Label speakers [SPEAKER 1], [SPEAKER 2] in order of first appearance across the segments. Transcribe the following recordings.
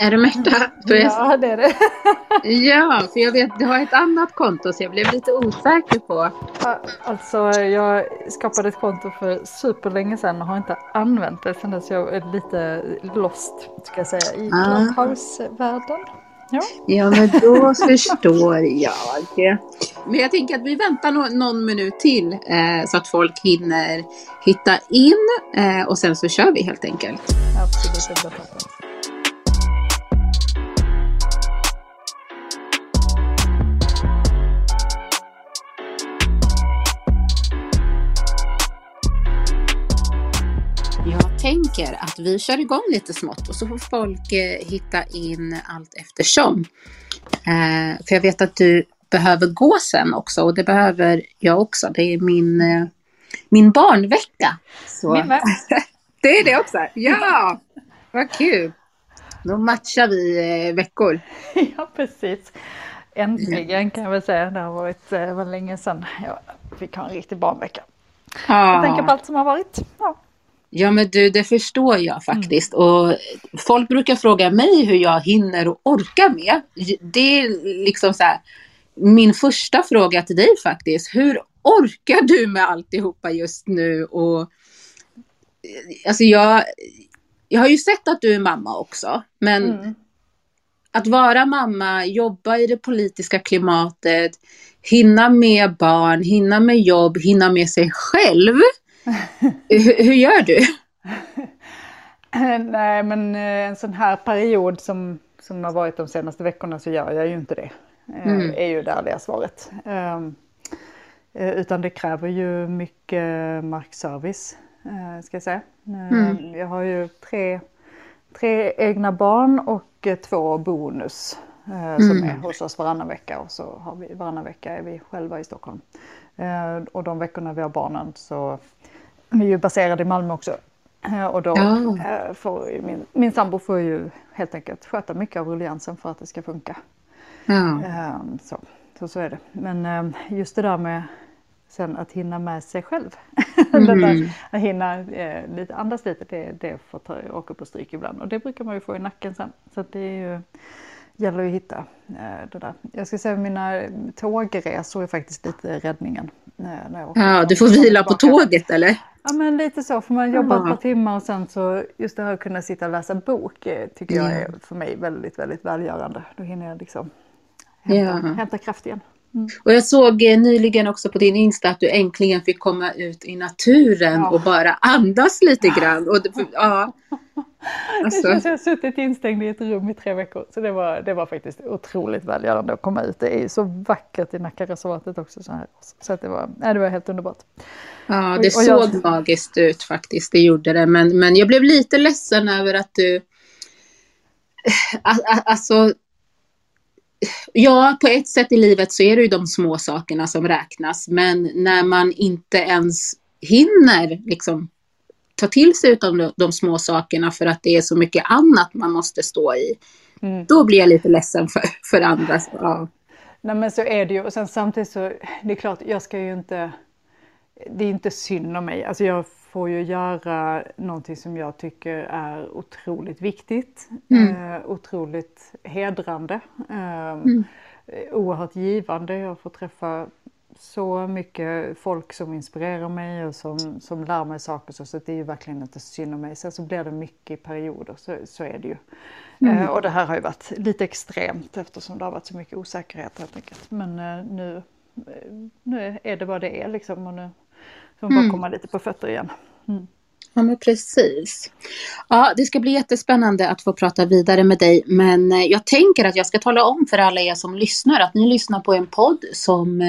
[SPEAKER 1] Är du Märta?
[SPEAKER 2] Ja, det är det.
[SPEAKER 1] Ja, för jag vet du har ett annat konto så jag blev lite osäker på.
[SPEAKER 2] Alltså, jag skapade ett konto för superlänge sedan och har inte använt det sedan dess. Jag är lite lost, ska jag säga, i
[SPEAKER 1] Ah.
[SPEAKER 2] Clubhouse-världen. Ja.
[SPEAKER 1] Ja, men då förstår jag. Men jag tänker att vi väntar nå- någon minut till eh, så att folk hinner hitta in eh, och sen så kör vi helt enkelt.
[SPEAKER 2] Absolut, det blir
[SPEAKER 1] tänker att vi kör igång lite smått och så får folk eh, hitta in allt eftersom. Eh, för jag vet att du behöver gå sen också och det behöver jag också. Det är min, eh, min barnvecka. Så.
[SPEAKER 2] Min
[SPEAKER 1] det är det också? Ja, vad kul. Då matchar vi eh, veckor.
[SPEAKER 2] Ja, precis. Äntligen kan jag väl säga. Det har varit eh, var länge sedan jag fick ha en riktig barnvecka. Jag tänker på allt som har varit. Ja.
[SPEAKER 1] Ja men du, det förstår jag faktiskt. Och folk brukar fråga mig hur jag hinner och orkar med. Det är liksom så här, min första fråga till dig faktiskt. Hur orkar du med alltihopa just nu? Och, alltså jag, jag har ju sett att du är mamma också. Men
[SPEAKER 2] Mm.
[SPEAKER 1] att vara mamma, jobba i det politiska klimatet, hinna med barn, hinna med jobb, hinna med sig själv. Hur, hur gör du?
[SPEAKER 2] Nej, men eh, en sån här period som, som har varit de senaste veckorna så gör jag ju inte det. Eh,
[SPEAKER 1] Mm.
[SPEAKER 2] är ju det ärliga svaret. Ehm, eh, Utan det kräver ju mycket markservice, ska jag säga. Eh, Jag har ju tre, tre egna barn och två bonus som är hos oss varannan vecka och så har vi varannan vecka är vi själva i Stockholm. Eh, Och de veckorna vi har barnen så vi är ju baserade i Malmö också. Eh, Och då
[SPEAKER 1] Ja.
[SPEAKER 2] eh, får min, min sambo får ju helt enkelt sköta mycket av rulliansen för att det ska funka.
[SPEAKER 1] Ja.
[SPEAKER 2] Ehm, Så, så, så är det. Men ehm, just det där med sen att hinna med sig själv. det där, att hinna eh, lite, andas lite, det, det får ta, åka på stryk ibland. Och det brukar man ju få i nacken sen. Så det är ju, gäller att hitta eh, det där. Jag ska säga mina tågresor är faktiskt lite räddningen. eh, när jag åker
[SPEAKER 1] ja, du får vila på tåget eller?
[SPEAKER 2] Ja men lite så, för man jobbar ett par timmar och sen så just det här att kunna sitta och läsa bok eh, tycker jag är för mig väldigt, väldigt välgörande. Då hinner jag liksom hämta,
[SPEAKER 1] Ja.
[SPEAKER 2] hämta kraft igen.
[SPEAKER 1] Och jag såg eh, nyligen också på din Insta att du äntligen fick komma ut i naturen
[SPEAKER 2] Ja.
[SPEAKER 1] och bara andas lite grann. Och ja.
[SPEAKER 2] Det
[SPEAKER 1] Alltså,
[SPEAKER 2] jag har suttit instängd i ett rum i tre veckor. Så det var, det var faktiskt otroligt välgörande att komma ut. Det är ju så vackert i Nackareservatet också. Så, här. så det, var, nej, det var helt underbart.
[SPEAKER 1] ja,
[SPEAKER 2] Och-
[SPEAKER 1] det
[SPEAKER 2] och jag-
[SPEAKER 1] såg magiskt ut faktiskt, det gjorde det. Men, men jag blev lite ledsen över att du... A- Alltså, ja, på ett sätt i livet så är det ju de små sakerna som räknas. Men när man inte ens hinner liksom ta till sig av de, de små sakerna för att det är så mycket annat man måste stå i.
[SPEAKER 2] Mm.
[SPEAKER 1] Då blir jag lite ledsen för, för andra. Ja.
[SPEAKER 2] Nej men så är det ju. Och sen samtidigt så, det är klart, jag ska ju inte... Det är inte synd om mig. Alltså jag får ju göra någonting som jag tycker är otroligt viktigt. Eh, otroligt hedrande. Eh, Oerhört givande. Jag får träffa så mycket folk som inspirerar mig och som, som lär mig saker så, så det är ju verkligen inte synd om mig. Sen så blir det mycket i perioder, så, så är det ju. Mm. Eh, och det här har ju varit lite extremt eftersom det har varit så mycket osäkerhet helt enkelt. Men eh, nu, eh, nu är det vad det är liksom och nu man bara mm. komma lite på fötter igen. Mm.
[SPEAKER 1] Ja, men precis. Ja, det ska bli jättespännande att få prata vidare med dig. Men eh, jag tänker att jag ska tala om för alla er som lyssnar att ni lyssnar på en podd som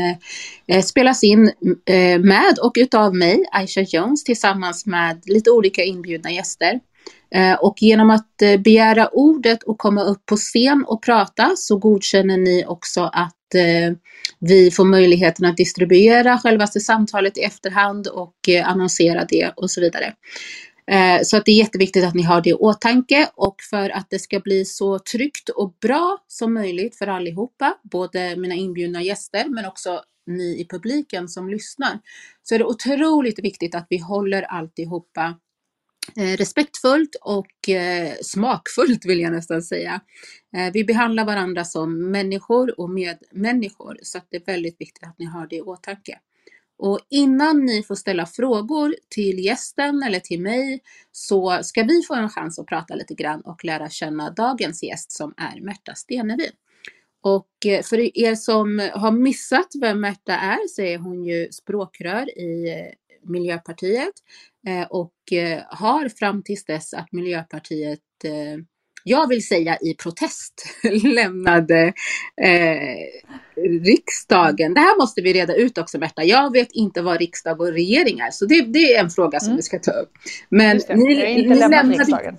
[SPEAKER 1] eh, spelas in eh, med och utav mig, Aisha Jones, tillsammans med lite olika inbjudna gäster. Eh, och genom att eh, begära ordet och komma upp på scen och prata så godkänner ni också att eh, Eh, vi får möjligheten att distribuera självaste samtalet i efterhand och eh, annonsera det och så vidare. Eh, så att det är jätteviktigt att ni har det i åtanke och för att det ska bli så tryggt och bra som möjligt för allihopa, både mina inbjudna gäster men också ni i publiken som lyssnar, så är det otroligt viktigt att vi håller alltihopa Eh, respektfullt och eh, smakfullt vill jag nästan säga. Eh, vi behandlar varandra som människor och medmänniskor så att det är väldigt viktigt att ni har det i åtanke. Och innan ni får ställa frågor till gästen eller till mig så ska vi få en chans att prata lite grann och lära känna dagens gäst som är Märta Stenevi. Och eh, för er som har missat vem Märta är så är hon ju språkrör i eh, Miljöpartiet och eh, har fram tills dess att Miljöpartiet eh, jag vill säga i protest lämnade eh, riksdagen. Det här måste vi reda ut också Märta. Jag vet inte vad riksdag och regering är, så det, det är en fråga som mm. vi ska ta upp.
[SPEAKER 2] Men ni, ni lämnat lämnade, riksdagen.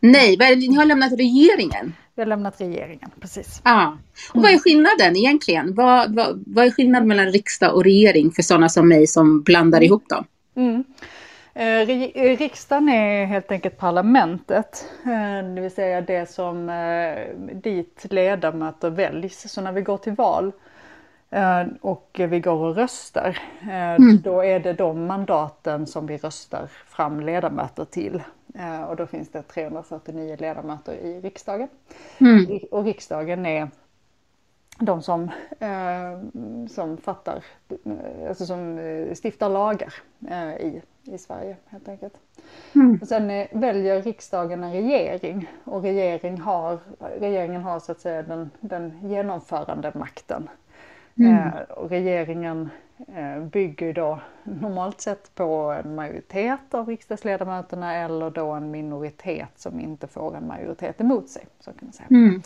[SPEAKER 1] Nej, ni har lämnat regeringen.
[SPEAKER 2] Vi har lämnat regeringen, precis.
[SPEAKER 1] Ah. Och vad är skillnaden egentligen? Vad, vad, vad är skillnaden mellan riksdag och regering för sådana som mig som blandar mm. ihop dem? Mm.
[SPEAKER 2] Eh, riksdagen är helt enkelt parlamentet, eh, det vill säga det som eh, dit ledamöter väljs. Så när vi går till val eh, och vi går och röstar, eh, mm. då är det de mandaten som vi röstar fram ledamöter till. Eh, och då finns det 349 ledamöter i riksdagen. Mm. Och riksdagen är de som, eh, som fattar, alltså som eh, stiftar lagar eh, i, i Sverige helt enkelt. Mm. Och sen eh, väljer riksdagen en regering och regering har, regeringen har så att säga den, den genomförande makten. Mm. Eh, och regeringen Eh, bygger då normalt sett på en majoritet av riksdagsledamöterna eller då en minoritet som inte får en majoritet emot sig. Så kan man säga. Mm.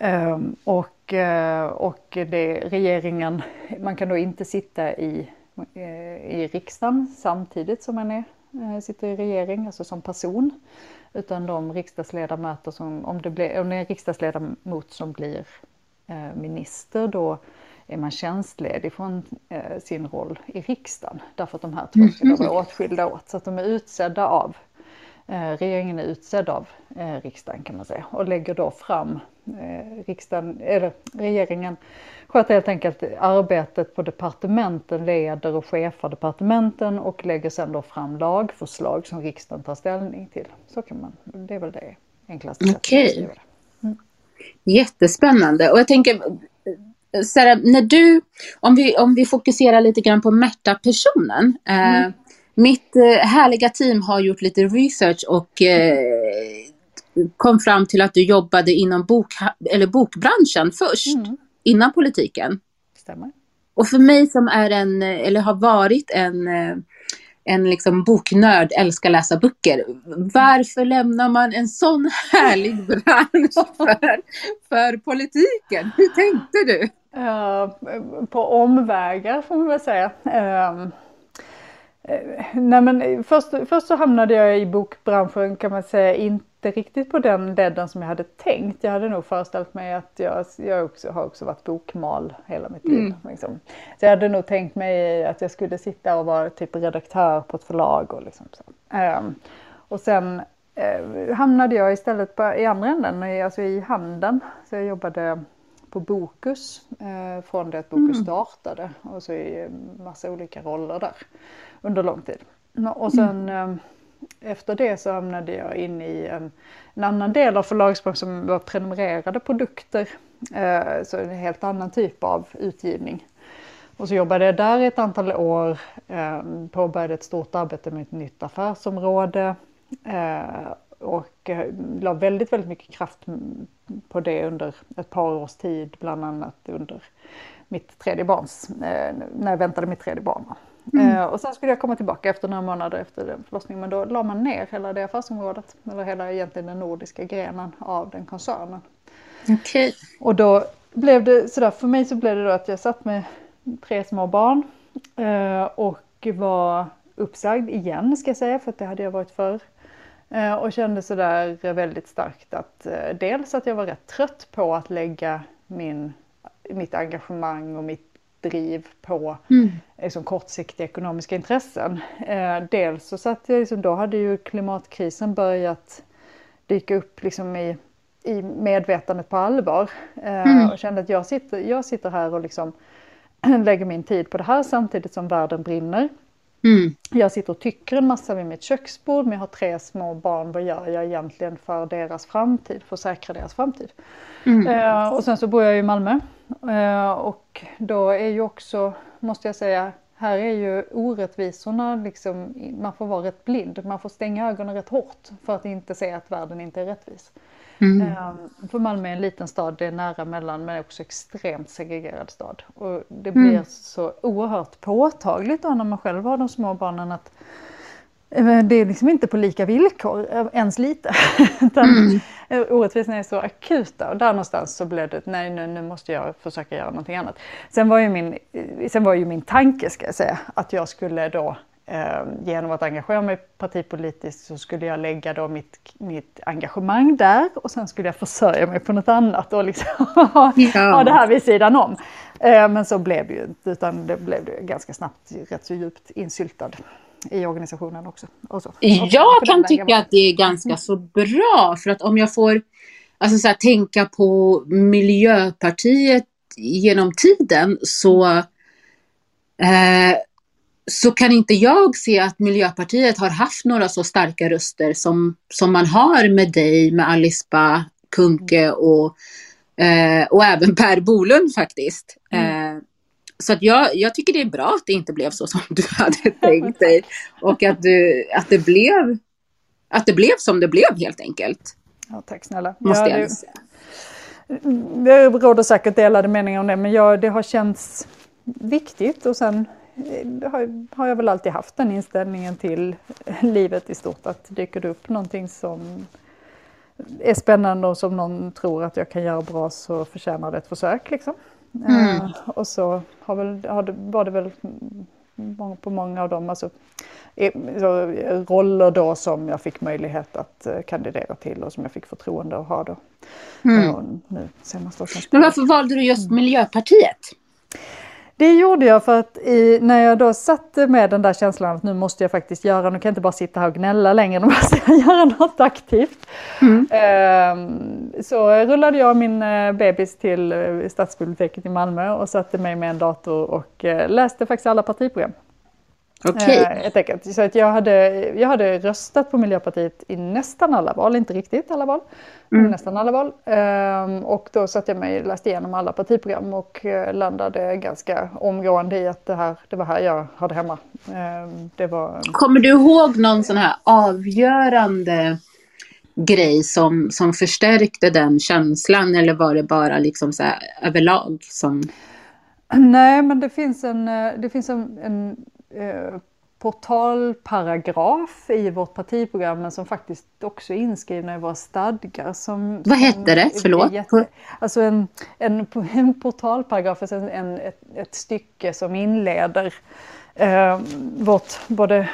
[SPEAKER 2] Um, och, eh, och det, regeringen, man kan då inte sitta i, eh, i riksdagen samtidigt som man är, sitter i regering, alltså som person. Utan de riksdagsledamöter som, om det, blir, om det är en riksdagsledamot som blir minister då är man tjänstledig från eh, sin roll i riksdagen. Därför att de här två ska vara åtskilda åt. Så att de är utsedda av, eh, regeringen är utsedd av eh, riksdagen kan man säga. Och lägger då fram, eh, riksdagen, eller regeringen sköter helt enkelt arbetet på departementen, leder och chefar departementen och lägger sedan då fram lagförslag som riksdagen tar ställning till. Så kan man, det är väl det enklaste sättet
[SPEAKER 1] okay. att det. Mm. Jättespännande och jag tänker Sarah, när du, om vi, om vi fokuserar lite grann på Märta-personen. Eh, mm. Eh, mitt eh, härliga team har gjort lite research och eh, kom fram till att du jobbade inom bok, eller bokbranschen först, mm. innan politiken.
[SPEAKER 2] Stämmer.
[SPEAKER 1] Och för mig som är en, eller har varit en eh, en liksom boknörd, älskar läsa böcker. Varför lämnar man en sån härlig bransch för, för politiken? Hur tänkte du?
[SPEAKER 2] Uh, på omvägar får man väl säga. Uh, nej men först, först så hamnade jag i bokbranschen kan man säga inte riktigt på den ledden som jag hade tänkt. Jag hade nog föreställt mig att jag, jag också, har också varit bokmal hela mitt liv. Mm. Liksom. Så jag hade nog tänkt mig att jag skulle sitta och vara typ redaktör på ett förlag och liksom så. Um, och sen uh, hamnade jag istället på, i andra änden, alltså i handeln. Så jag jobbade på Bokus eh, från det att Bokus mm. startade och så i massa olika roller där under lång tid. Och sen mm. efter det så hamnade jag in i en, en annan del av förlagsbranschen som var prenumererade produkter. Eh, så en helt annan typ av utgivning. och så jobbade jag där i ett antal år, ehm, påbörjade ett stort arbete med ett nytt affärsområde eh, och eh, la väldigt, väldigt mycket kraft på det under ett par års tid, bland annat under mitt tredje barns, när jag väntade mitt tredje barn. Mm. Eh, och sen skulle jag komma tillbaka efter några månader efter den förlossningen, men då la man ner hela det affärsområdet, eller hela egentligen den nordiska grenen av den koncernen.
[SPEAKER 1] Okay.
[SPEAKER 2] Och då blev det sådär, för mig så blev det då att jag satt med tre små barn eh, och var uppsagd igen ska jag säga, för att det hade jag varit förr. Eh, och kände sådär väldigt starkt att dels att jag var rätt trött på att lägga min, mitt engagemang och mitt driv på mm. liksom, kortsiktiga ekonomiska intressen. Eh, dels så satt jag, liksom, då hade ju klimatkrisen börjat dyka upp liksom, i, i medvetandet på allvar. Eh, mm. Och kände att jag sitter, jag sitter här och liksom, lägger min tid på det här samtidigt som världen brinner. Mm. Jag sitter och tycker en massa vid mitt köksbord, men jag har tre små barn. Vad gör jag egentligen för deras framtid, för att säkra deras framtid? Mm. Eh, och sen så bor jag i Malmö. Eh, och då är ju också, måste jag säga, här är ju orättvisorna liksom, man får vara rätt blind. Man får stänga ögonen rätt hårt för att inte se att världen inte är rättvis. Mm. Um, för Malmö är en liten stad, det är nära mellan men också extremt segregerad stad. Och det blir mm. så oerhört påtagligt då när man själv har de små barnen att eh, det är liksom inte på lika villkor, eh, ens lite. Mm. Orättvisorna är så akuta och där någonstans så blev det nej nu, nu måste jag försöka göra någonting annat. Sen var ju min, sen var ju min tanke ska jag säga att jag skulle då eh, genom att engagera mig partipolitiskt så skulle jag lägga då mitt, mitt engagemang där och sen skulle jag försörja mig på något annat och liksom ha, ja. ha det här vid sidan om. Eh, men så blev det ju inte, utan det blev det ganska snabbt rätt så djupt insyltad i organisationen också. Och så.
[SPEAKER 1] jag kan tycka att det är ganska så bra för att om jag får alltså så här, tänka på Miljöpartiet genom tiden så eh, så kan inte jag se att Miljöpartiet har haft några så starka röster som, som man har med dig, med Alice Bah Kuhnke och, eh, och även Per Bolund faktiskt. Mm. Eh, så att jag, jag tycker det är bra att det inte blev så som du hade tänkt dig. Och att, du, att, det blev, att det blev som det blev helt enkelt.
[SPEAKER 2] Ja, tack snälla.
[SPEAKER 1] Måste
[SPEAKER 2] ja,
[SPEAKER 1] jag säga.
[SPEAKER 2] Det råder säkert delade meningar om det, men jag, det har känts viktigt och sen har, har jag väl alltid haft den inställningen till livet i stort att dyker det upp någonting som är spännande och som någon tror att jag kan göra bra så förtjänar det ett försök. Liksom. Mm. Uh, och så har väl, har det, var det väl på många av dem, alltså, roller då som jag fick möjlighet att uh, kandidera till och som jag fick förtroende att ha då. Mm. Uh, nu senast
[SPEAKER 1] Men varför valde du just Miljöpartiet?
[SPEAKER 2] Det gjorde jag för att i, när jag då satt med den där känslan att nu måste jag faktiskt göra, nu kan jag inte bara sitta här och gnälla längre, nu måste jag göra något aktivt. Mm. Eh, så rullade jag min eh, bebis till eh, Stadsbiblioteket i Malmö och satte mig med en dator och eh, läste faktiskt alla partiprogram.
[SPEAKER 1] Okej.
[SPEAKER 2] Okay. Eh, så att jag, hade, jag hade röstat på Miljöpartiet i nästan alla val, inte riktigt alla val, mm. men nästan alla val. Ehm, och då satte jag mig och läste igenom alla partiprogram och eh, landade ganska omgående i att det, här, det var här jag hade hemma. Ehm, det var...
[SPEAKER 1] Kommer du ihåg någon sån här avgörande grej som, som förstärkte den känslan eller var det bara liksom så överlag som...
[SPEAKER 2] Nej, men det finns en, eh, det finns en, en portalparagraf i vårt partiprogram men som faktiskt också är inskrivna i våra stadgar. Som,
[SPEAKER 1] Vad hette det? Förlåt?
[SPEAKER 2] Jätte, alltså en, en, en portalparagraf, alltså en, ett, ett stycke som inleder eh, vårt, både,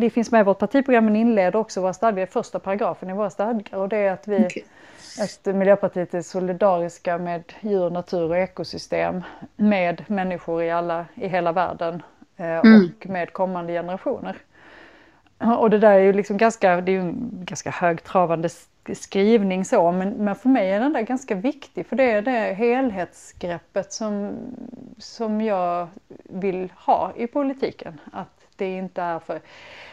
[SPEAKER 2] det finns med i vårt partiprogram men inleder också våra stadgar, första paragrafen i våra stadgar och det är att vi okay. Att Miljöpartiet är solidariska med djur, natur och ekosystem med människor i, alla, i hela världen Eh, mm. och med kommande generationer. Och det där är ju liksom ganska, det är en ganska högtravande skrivning så, men, men för mig är den där ganska viktig för det är det helhetsgreppet som, som jag vill ha i politiken. Att det inte är för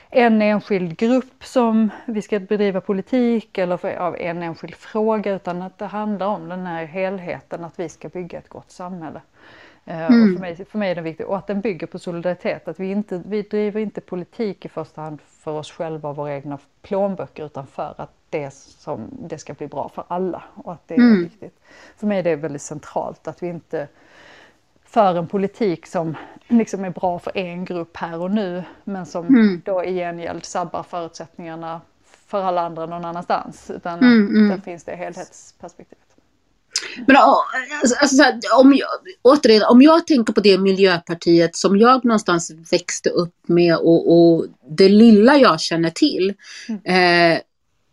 [SPEAKER 2] en enskild grupp som vi ska bedriva politik eller för, av en enskild fråga utan att det handlar om den här helheten, att vi ska bygga ett gott samhälle. Mm. Och för, mig, för mig är den viktig och att den bygger på solidaritet. Att vi, inte, vi driver inte politik i första hand för oss själva och våra egna plånböcker utan för att det, som, det ska bli bra för alla. Och att det är mm. viktigt. För mig är det väldigt centralt att vi inte för en politik som liksom är bra för en grupp här och nu men som mm. då i gengäld sabbar förutsättningarna för alla andra någon annanstans. Utan mm, mm. där finns det helhetsperspektivet.
[SPEAKER 1] Men alltså, alltså, om jag, återigen, om jag tänker på det Miljöpartiet som jag någonstans växte upp med och, och det lilla jag känner till. Mm. Eh,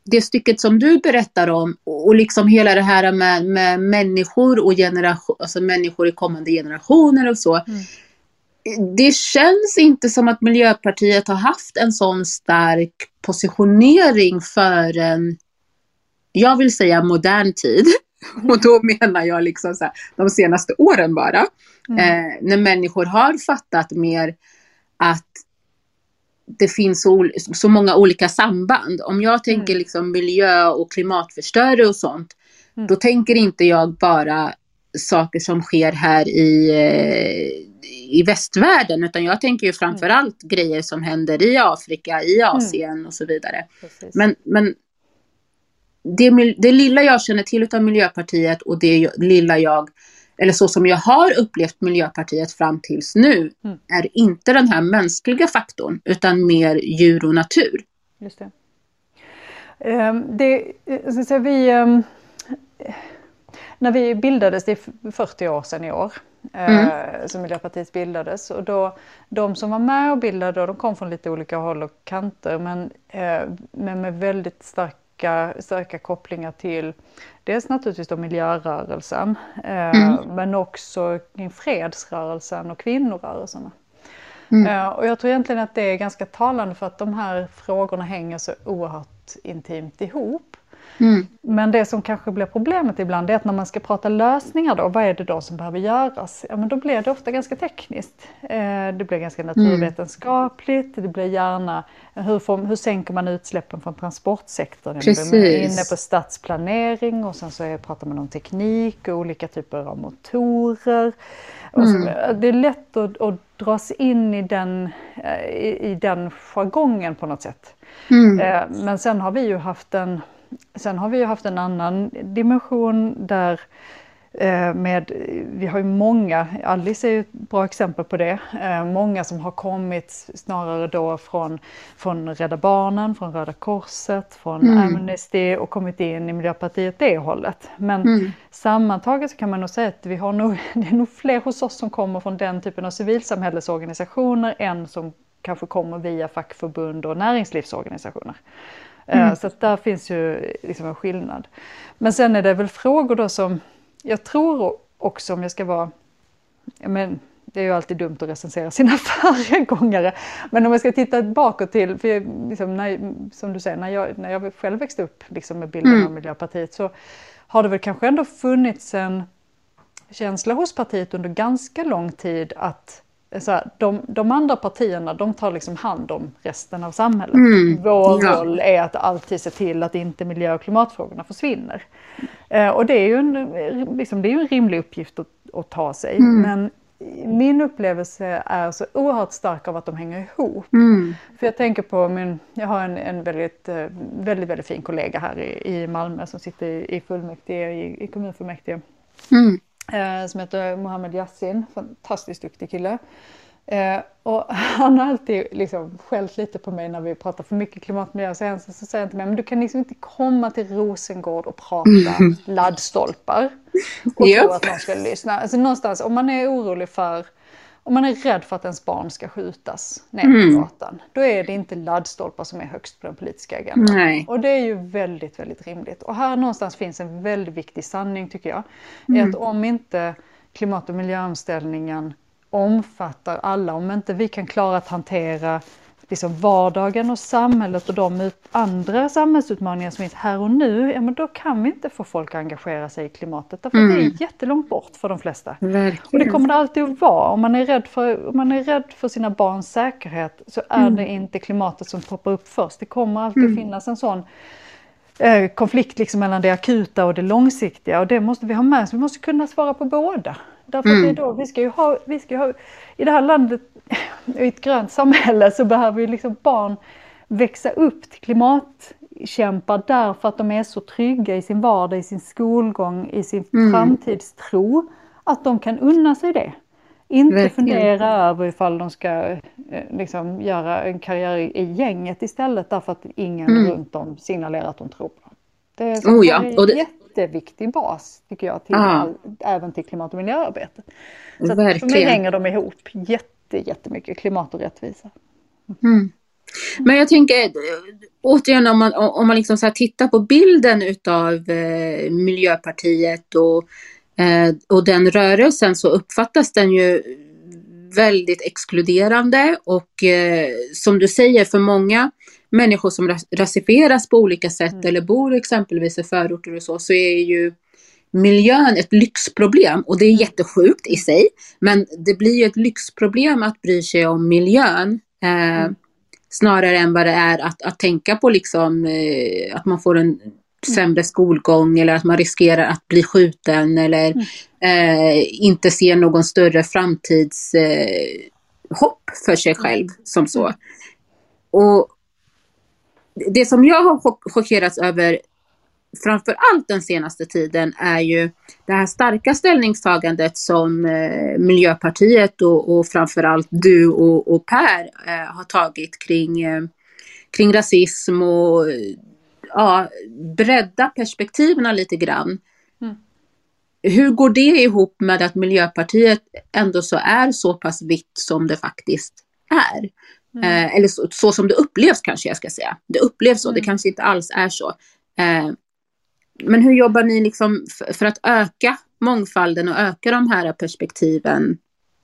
[SPEAKER 1] det stycket som du berättar om och liksom hela det här med, med människor och generation, alltså människor i kommande generationer och så. Mm. Det känns inte som att Miljöpartiet har haft en sån stark positionering för en, jag vill säga modern tid. Och då menar jag liksom så här, de senaste åren bara. Mm. Eh, när människor har fattat mer att det finns så, så många olika samband. Om jag tänker mm. liksom miljö och klimatförstöring och sånt, mm. då tänker inte jag bara saker som sker här i, eh, i västvärlden, utan jag tänker ju framförallt mm. grejer som händer i Afrika, i mm. Asien och så vidare. Men, men det, det lilla jag känner till av Miljöpartiet och det lilla jag eller så som jag har upplevt Miljöpartiet fram tills nu, mm. är inte den här mänskliga faktorn, utan mer djur och natur.
[SPEAKER 2] Just det. Um, det så säga, vi, um, när vi bildades, det är 40 år sedan i år, eh, mm. uh, som Miljöpartiet bildades. Och då, de som var med och bildade, de kom från lite olika håll och kanter, men, uh, men med väldigt stark starka, starka kopplingar till dels naturligtvis då miljörörelsen eh, mm. men också kring fredsrörelsen och kvinnorörelserna. Mm. Eh, och jag tror egentligen att det är ganska talande för att de här frågorna hänger så oerhört intimt ihop. Mm. Men det som kanske blir problemet ibland är att när man ska prata lösningar då, vad är det då som behöver göras? Ja men då blir det ofta ganska tekniskt. Eh, det blir ganska naturvetenskapligt, det blir gärna hur, får, hur sänker man utsläppen från transportsektorn? Precis. Man är inne på stadsplanering och sen så är, pratar man om teknik och olika typer av motorer. Mm. Så, det är lätt att, att dras in i den, eh, i, i den jargongen på något sätt. Mm. Eh, men sen har vi ju haft en Sen har vi ju haft en annan dimension där eh, med, vi har ju många, Alice är ju ett bra exempel på det, eh, många som har kommit snarare då från, från Rädda Barnen, från Röda Korset, från mm. Amnesty och kommit in i Miljöpartiet det hållet. Men mm. sammantaget så kan man nog säga att vi har nog, det är nog fler hos oss som kommer från den typen av civilsamhällesorganisationer än som kanske kommer via fackförbund och näringslivsorganisationer. Eh, mm. Så där finns ju liksom en skillnad. Men sen är det väl frågor då som jag tror också om jag ska vara, men det är ju alltid dumt att recensera sina föregångare. Men om jag ska titta bakåt till, för jag, liksom när, som du säger, när jag, när jag själv växte upp liksom med bilden mm. av Miljöpartiet så har det väl kanske ändå funnits en känsla hos partiet under ganska lång tid att så här, de, de, andra partierna de tar liksom hand om resten av samhället. Mm, Vår ja. roll är att alltid se till att inte miljö och klimatfrågorna försvinner. Eh, och det är ju en, liksom, det är en rimlig uppgift att, att ta sig. Mm. Men min upplevelse är så oerhört stark av att de hänger ihop. Mm. För jag tänker på min, jag har en, en väldigt, eh, väldigt, väldigt fin kollega här i, i Malmö som sitter i, i fullmäktige, i, i kommunfullmäktige. Mm eh, som heter Mohammed Yassin, fantastiskt duktig kille. Eh, och han har alltid liksom skällt lite på mig när vi pratar för mycket klimatmiljö. Så, så, så säger han till mig, men du kan liksom inte komma till Rosengård och prata mm. laddstolpar. Och yep. tro att någon ska lyssna. Alltså någonstans, om man är orolig för om man är rädd för att ens barn ska skjutas ner mm. på gatan, då är det inte laddstolpar som är högst på den politiska agendan. Nej. Och det är ju väldigt, väldigt rimligt. Och här någonstans finns en väldigt viktig sanning tycker jag. Mm. Är att om inte klimat och miljöomställningen omfattar alla, om inte vi kan klara att hantera liksom vardagen och samhället och de andra samhällsutmaningar som finns här och nu, ja men då kan vi inte få folk att engagera sig i klimatet. Därför mm. det är jättelångt bort för de flesta. Verkligen. Och det kommer det alltid att vara. Om man är rädd för, om man är rädd för sina barns säkerhet så är mm. det inte klimatet som poppar upp först. Det kommer alltid mm. finnas en sån eh, konflikt liksom mellan det akuta och det långsiktiga och det måste vi ha med oss. Vi måste kunna svara på båda. Därför mm. att det är då, vi ska ju ha, vi ska ha, i det här landet, i ett grönt samhälle så behöver ju liksom barn växa upp till klimatkämpar därför att de är så trygga i sin vardag, i sin skolgång, i sin mm. framtidstro. Att de kan unna sig det. Inte Verkligen. fundera över ifall de ska eh, liksom, göra en karriär i gänget istället därför att ingen mm. runt om signalerar att de tror på dem. Det är, oh ja. en det... jätteviktig bas tycker jag, till all, även till klimat och miljöarbete. Så att för mig hänger de ihop jätte, jättemycket, klimat och rättvisa.
[SPEAKER 1] Mm. Men jag tänker återigen om man, om man liksom så tittar på bilden utav eh, Miljöpartiet och Eh, och den rörelsen så uppfattas den ju väldigt exkluderande och eh, som du säger för många människor som rasifieras på olika sätt mm. eller bor exempelvis i förorter och så, så är ju miljön ett lyxproblem och det är mm. jättesjukt i sig. Men det blir ju ett lyxproblem att bry sig om miljön. Eh, mm. Snarare än vad det är att, att tänka på liksom, eh, att man får en sämre skolgång eller att man riskerar att bli skjuten eller mm. eh, inte ser någon större framtidshopp eh, för sig själv som så. Och det som jag har chockerats över framför allt den senaste tiden är ju det här starka ställningstagandet som eh, Miljöpartiet och, och framförallt du och, och Per eh, har tagit kring, eh, kring rasism och ja, bredda perspektiven lite grann. Mm. Hur går det ihop med att Miljöpartiet ändå så är så pass vitt som det faktiskt är? Mm. Eh, eller så, så, som det upplevs kanske jag ska säga. Det upplevs så, mm. det kanske inte alls är så. Men hur jobbar ni liksom för att öka mångfalden och öka de här perspektiven?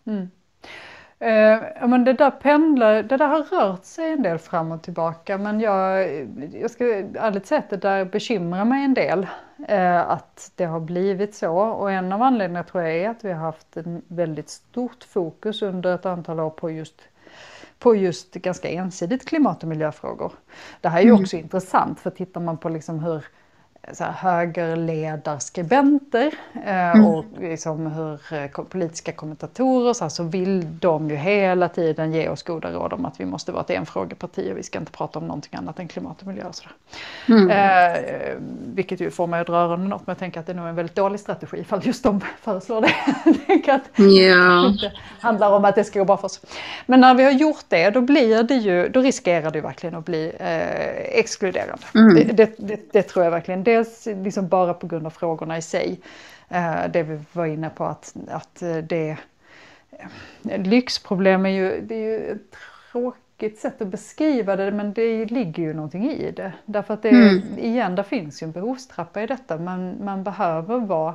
[SPEAKER 2] Mm. Eh, men det där pendlar, det där har rört sig en del fram och tillbaka men jag, jag ska ärligt säga att det där bekymrar mig en del. Eh, att det har blivit så och en av anledningarna tror jag är att vi har haft en väldigt stort fokus under ett antal år på just på just ganska ensidigt klimat och miljöfrågor. Det här är ju mm. också intressant för tittar man på liksom hur så här, högerledarskribenter eh, mm. och liksom hur eh, politiska kommentatorer så, här, så vill de ju hela tiden ge oss goda råd om att vi måste vara ett enfrågeparti och vi ska inte prata om någonting annat än klimat och miljö och sådär. Mm. Eh, vilket ju får mig att dra öronen upp men jag tänker att det är nog en väldigt dålig strategi ifall just de föreslår det. att yeah. det handlar om att det ska gå bra för oss. Men när vi har gjort det då blir det ju, då riskerar det verkligen att bli eh, exkluderande. Mm. Det, det, det, det tror jag verkligen dels liksom bara på grund av frågorna i sig. Eh, det vi var inne på att, att det... Eh, lyxproblem är ju, det är ju ett tråkigt sätt att beskriva det men det ligger ju någonting i det. Därför att det, mm. igen, det finns ju en behovstrappa i detta. Man, man behöver vara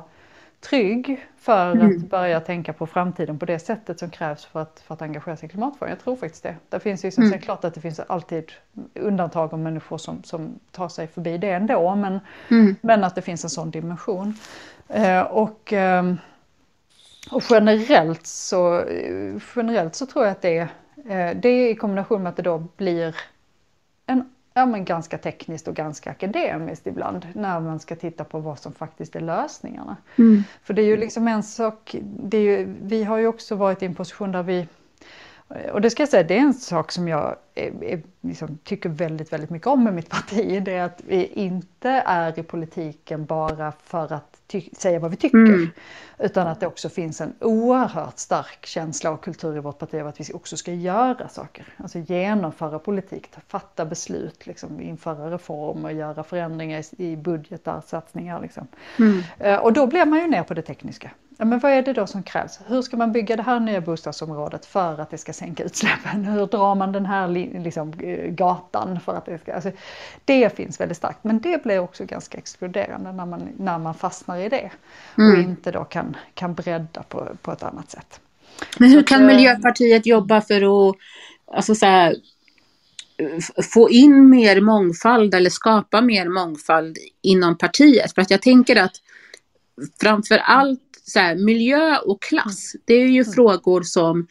[SPEAKER 2] trygg för mm. att börja tänka på framtiden på det sättet som krävs för att, för att engagera sig i klimatfrågan. Jag tror faktiskt det. Det finns ju, mm. klart att det finns alltid undantag om människor som, som tar sig förbi det ändå, men, mm. men att det finns en sån dimension. Eh, och, eh, och generellt, så, generellt så tror jag att det, eh, det i kombination med att det då blir en ja, men ganska tekniskt och ganska akademiskt ibland när man ska titta på vad som faktiskt är lösningarna. Mm. För det är ju liksom en sak, det är ju, vi har ju också varit i en position där vi och det ska jag säga, det är en sak som jag är, är, liksom, tycker väldigt, väldigt mycket om med mitt parti. Det är att vi inte är i politiken bara för att säga vad vi tycker. Mm. Utan att det också finns en oerhört stark känsla och kultur i vårt parti av att vi också ska göra saker. Alltså genomföra politik, fatta beslut, liksom, införa reformer, göra förändringar i, i budgetar, satsningar. Liksom. Mm. Eh, och då blir man ju ner på det tekniska. Ja, men vad är det då som krävs? Hur ska man bygga det här nya bostadsområdet för att det ska sänka utsläppen? Hur drar man den här liksom, eh, gatan för att det ska... Alltså, det finns väldigt starkt, men det blir också ganska exkluderande när man, när man fastnar i det mm. och inte då kan, kan bredda på, på ett annat sätt.
[SPEAKER 1] Men hur så kan att, eh, Miljöpartiet jobba för att alltså så här, få in mer mångfald eller skapa mer mångfald inom partiet? För att jag tänker att framför allt så här, miljö och klass, mm. det är ju mm. frågor som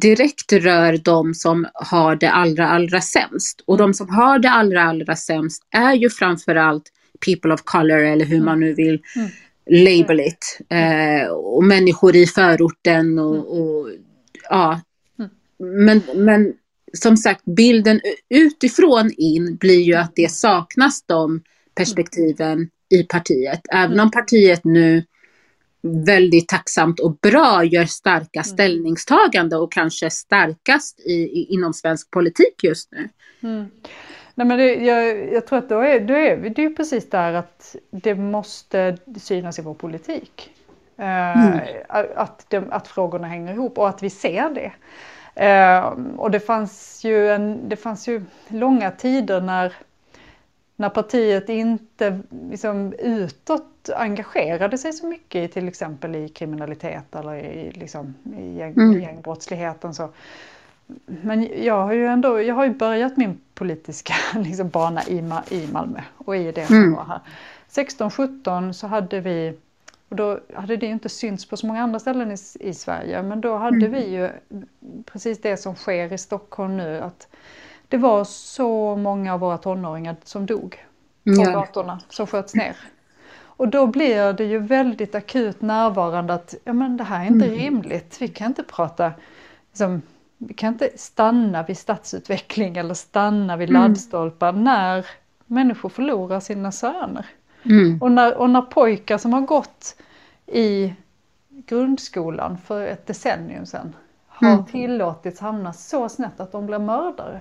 [SPEAKER 1] direkt rör de som har det allra, allra sämst. Och de som har det allra, allra sämst är ju framförallt people of color eller hur man nu vill label it. Eh, och människor i förorten och, och ja. Men, men som sagt, bilden utifrån in blir ju att det saknas de perspektiven i partiet. Även om partiet nu väldigt tacksamt och bra gör starka ställningstagande och kanske starkast i, i, inom svensk politik just nu.
[SPEAKER 2] Mm. Nej, men det, jag, jag, tror att då är, då är det är precis där att det måste synas i vår politik. Eh, mm. att, det, att frågorna hänger ihop och att vi ser det. Eh, och det fanns, ju en, det fanns ju långa tider när, när partiet inte liksom, utåt engagerade sig så mycket i till exempel i kriminalitet eller i, liksom, i gäng, mm. gängbrottsligheten. Så. Men jag har ju ändå jag har ju börjat min politiska liksom, bana i, i Malmö och i det som mm. var här. 16-17 så hade vi och då hade det inte synts på så många andra ställen i, i Sverige. Men då hade mm. vi ju precis det som sker i Stockholm nu. Att det var så många av våra tonåringar som dog på ja. gatorna, som sköts ner. Och då blir det ju väldigt akut närvarande att ja, men det här är inte mm. rimligt. Vi kan inte prata, liksom, vi kan inte stanna vid stadsutveckling eller stanna vid mm. laddstolpar när människor förlorar sina söner. Mm. Och, när, och när pojkar som har gått i grundskolan för ett decennium sedan har mm. tillåtits hamna så snett att de blir mördare.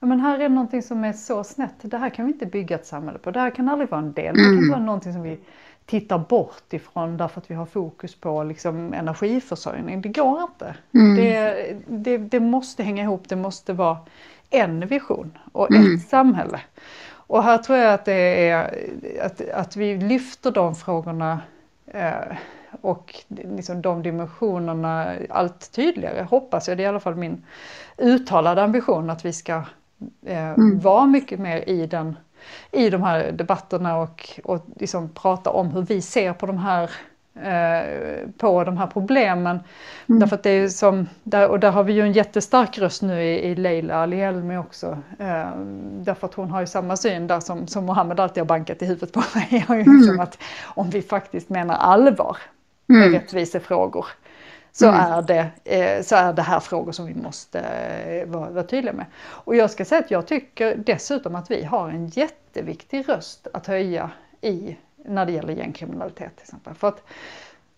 [SPEAKER 2] Ja, men här är någonting som är så snett, det här kan vi inte bygga ett samhälle på, det här kan aldrig vara en del, det kan inte vara någonting som vi tittar bort ifrån därför att vi har fokus på liksom, energiförsörjning. Det går inte. Mm. Det, det, det, måste hänga ihop, det måste vara en vision och mm. ett samhälle. Och här tror jag att det är att, att vi lyfter de frågorna eh, och liksom de dimensionerna allt tydligare, hoppas jag. Det är i alla fall min uttalade ambition att vi ska eh, mm. vara mycket mer i, den, i de här debatterna och, och liksom prata om hur vi ser på de här Eh, på de här problemen. Mm. Därför att det är som, där, och där har vi ju en jättestark röst nu i, i Leila Ali-Elmi också. Eh, därför att hon har ju samma syn där som, som Mohammed alltid har bankat i huvudet på mig. Liksom mm. att om vi faktiskt menar allvar med mm. rättvisefrågor så, mm. är det, eh, så är det här frågor som vi måste eh, vara, vara tydliga med. Och jag ska säga att jag tycker dessutom att vi har en jätteviktig röst att höja i när det gäller gängkriminalitet till exempel. För att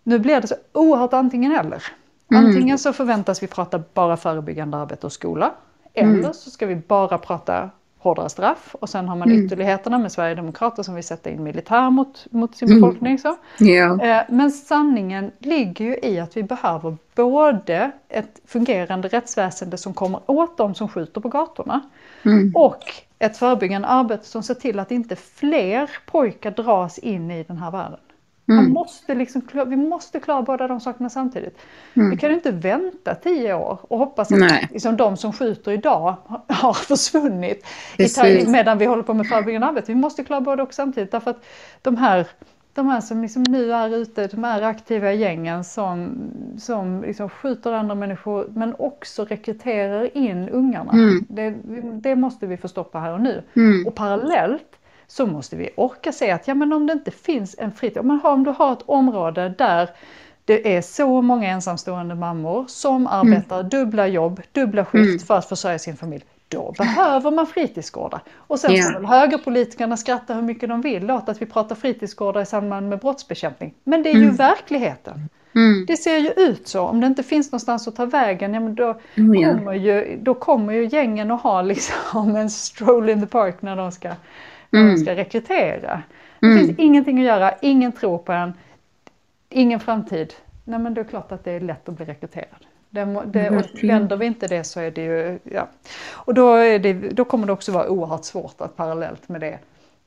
[SPEAKER 2] nu blir det så oerhört antingen eller. Mm. Antingen så förväntas vi prata bara förebyggande arbete och skola. Mm. Eller så ska vi bara prata hårdare straff och sen har man mm. ytterligheterna med Sverigedemokrater som vill sätta in militär mot, mot sin mm. befolkning. Så. Yeah. Men sanningen ligger ju i att vi behöver både ett fungerande rättsväsende som kommer åt de som skjuter på gatorna mm. och ett förebyggande arbete som ser till att inte fler pojkar dras in i den här världen. Mm. Man måste liksom, vi måste klara båda de sakerna samtidigt. Mm. Vi kan inte vänta tio år och hoppas att liksom, de som skjuter idag har försvunnit i, medan vi håller på med förebyggande arbete. Vi måste klara båda och samtidigt därför att de här de här som liksom nu är ute, de här aktiva gängen som, som liksom skjuter andra människor men också rekryterar in ungarna. Mm. Det, det, måste vi få stoppa här och nu. Mm. Och parallellt så måste vi orka se att ja, men om det inte finns en fritid, om, man har, om du har ett område där det är så många ensamstående mammor som arbetar mm. dubbla jobb, dubbla skift mm. för att försörja sin familj då behöver man fritidsgårdar. Och sen yeah. får högerpolitikerna skratta hur mycket de vill åt att vi pratar fritidsgårdar i samband med brottsbekämpning. Men det är ju mm. verkligheten. Mm. Det ser ju ut så. Om det inte finns någonstans att ta vägen, ja, men då, mm, yeah. kommer ju, då kommer ju gängen att ha liksom en stroll in the park när de ska, mm. ska rekrytera. Det mm. finns ingenting att göra, ingen tror på en, ingen framtid. Nej men det är klart att det är lätt att bli rekryterad. Det, det, och vänder vi inte det så är det ju, ja. Och då, det, då kommer det också vara oerhört svårt att parallellt med det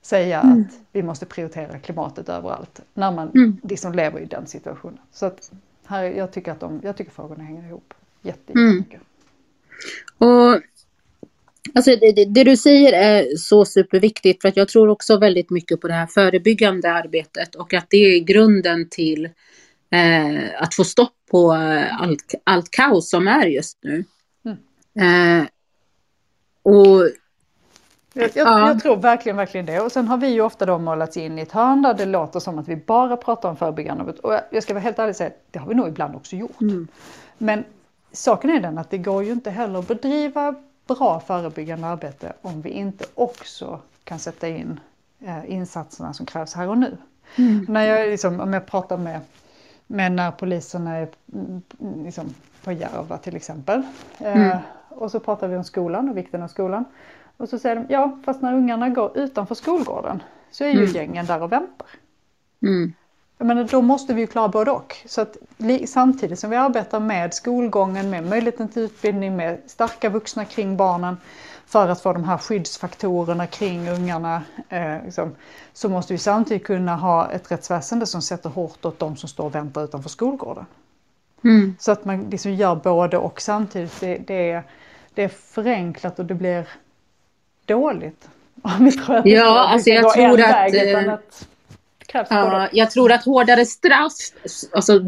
[SPEAKER 2] säga mm. att vi måste prioritera klimatet överallt. När man mm. liksom lever i den situationen. Så att här, jag, tycker att de, jag tycker frågorna hänger ihop jättemycket.
[SPEAKER 1] Mm. Och Alltså det, det, det, du säger är så superviktigt för att jag tror också väldigt mycket på det här förebyggande arbetet och att det är grunden till eh, att få stopp på eh, allt, allt kaos som är just nu. Mm. Eh, och
[SPEAKER 2] Jag, jag, ja. jag, tror verkligen, verkligen det. Och sen har vi ju ofta då målats in i ett hörn där det låter som att vi bara pratar om förebyggande. Och jag ska vara helt ärlig och säga det har vi nog ibland också gjort. Mm. Men saken är den att det går ju inte heller att bedriva bra förebyggande arbete om vi inte också kan sätta in eh, insatserna som krävs här och nu. Mm. När jag, liksom, om jag pratar med, med när poliserna är mm, liksom, på Järva till exempel. Eh, mm. och så pratar vi om skolan och vikten av skolan. Och så säger de, ja fast när ungarna går utanför skolgården så är ju mm. gängen där och väntar. Mm. Men då måste vi ju klara både och. Så att samtidigt som vi arbetar med skolgången, med möjligheten till utbildning, med starka vuxna kring barnen för att få de här skyddsfaktorerna kring ungarna. Eh, liksom, så måste vi samtidigt kunna ha ett rättsväsende som sätter hårt åt de som står och väntar utanför skolgården. Mm. Så att man liksom gör både och samtidigt. Det, det, är, det är förenklat och det blir dåligt.
[SPEAKER 1] Om vi tror att ja, alltså jag tror att, väg, att Ja, jag tror att hårdare straff, alltså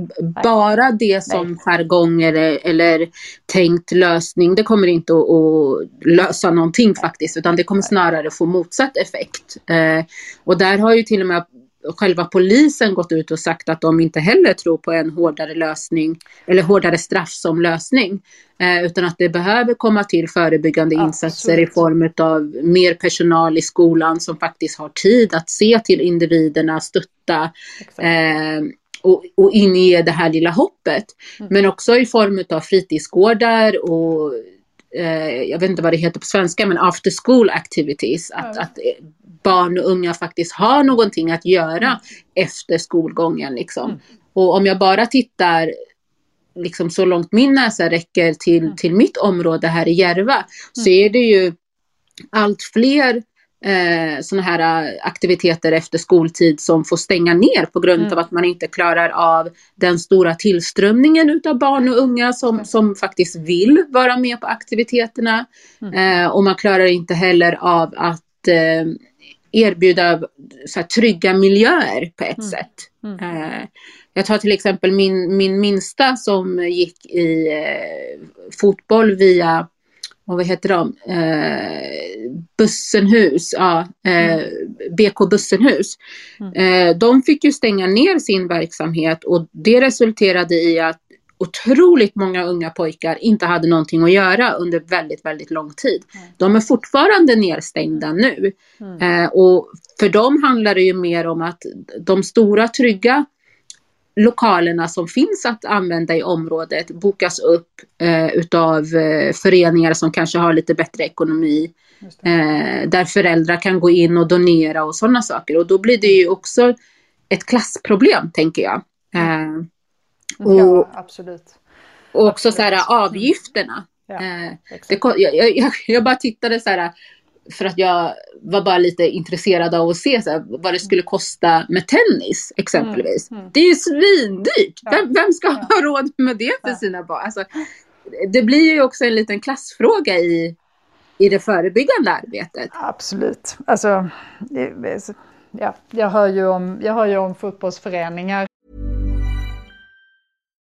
[SPEAKER 1] bara det som Nej. jargong eller, eller tänkt lösning, det kommer inte att, att lösa någonting faktiskt, utan det kommer snarare få motsatt effekt. Eh, och där har ju till och med själva polisen gått ut och sagt att de inte heller tror på en hårdare lösning eller hårdare straff som lösning. Eh, utan att det behöver komma till förebyggande Absolut. insatser i form av mer personal i skolan som faktiskt har tid att se till individerna, stötta eh, och, och inge det här lilla hoppet. Mm. Men också i form av fritidsgårdar och eh, jag vet inte vad det heter på svenska, men after school activities. Att, mm. att barn och unga faktiskt har någonting att göra mm. efter skolgången. Liksom. Mm. Och om jag bara tittar liksom så långt min näsa räcker till, mm. till mitt område här i Järva så mm. är det ju allt fler eh, sådana här eh, aktiviteter efter skoltid som får stänga ner på grund mm. av att man inte klarar av den stora tillströmningen utav barn och unga som, mm. som faktiskt vill vara med på aktiviteterna. Mm. Eh, och man klarar inte heller av att eh, erbjuda så här, trygga miljöer på ett mm. sätt. Mm. Eh, jag tar till exempel min, min minsta som gick i eh, fotboll via vad heter de? Eh, Bussenhus, ja, eh, mm. BK Bussenhus. Mm. Eh, de fick ju stänga ner sin verksamhet och det resulterade i att otroligt många unga pojkar inte hade någonting att göra under väldigt, väldigt lång tid. Mm. De är fortfarande nedstängda nu. Mm. Eh, och för dem handlar det ju mer om att de stora trygga lokalerna som finns att använda i området bokas upp eh, utav eh, föreningar som kanske har lite bättre ekonomi. Eh, där föräldrar kan gå in och donera och sådana saker. Och då blir det ju också ett klassproblem tänker jag. Eh,
[SPEAKER 2] och, ja, absolut.
[SPEAKER 1] Och också absolut. så här avgifterna. Ja, eh, det, jag, jag, jag, bara tittade så här för att jag var bara lite intresserad av att se så här, vad det skulle kosta med tennis exempelvis. Mm, mm. Det är ju svindyrt! Ja. Vem, vem, ska ja. ha råd med det för ja. sina barn? Alltså, det blir ju också en liten klassfråga i, i det förebyggande arbetet.
[SPEAKER 2] Absolut. Alltså, ja, jag, hör ju om, jag hör ju om fotbollsföreningar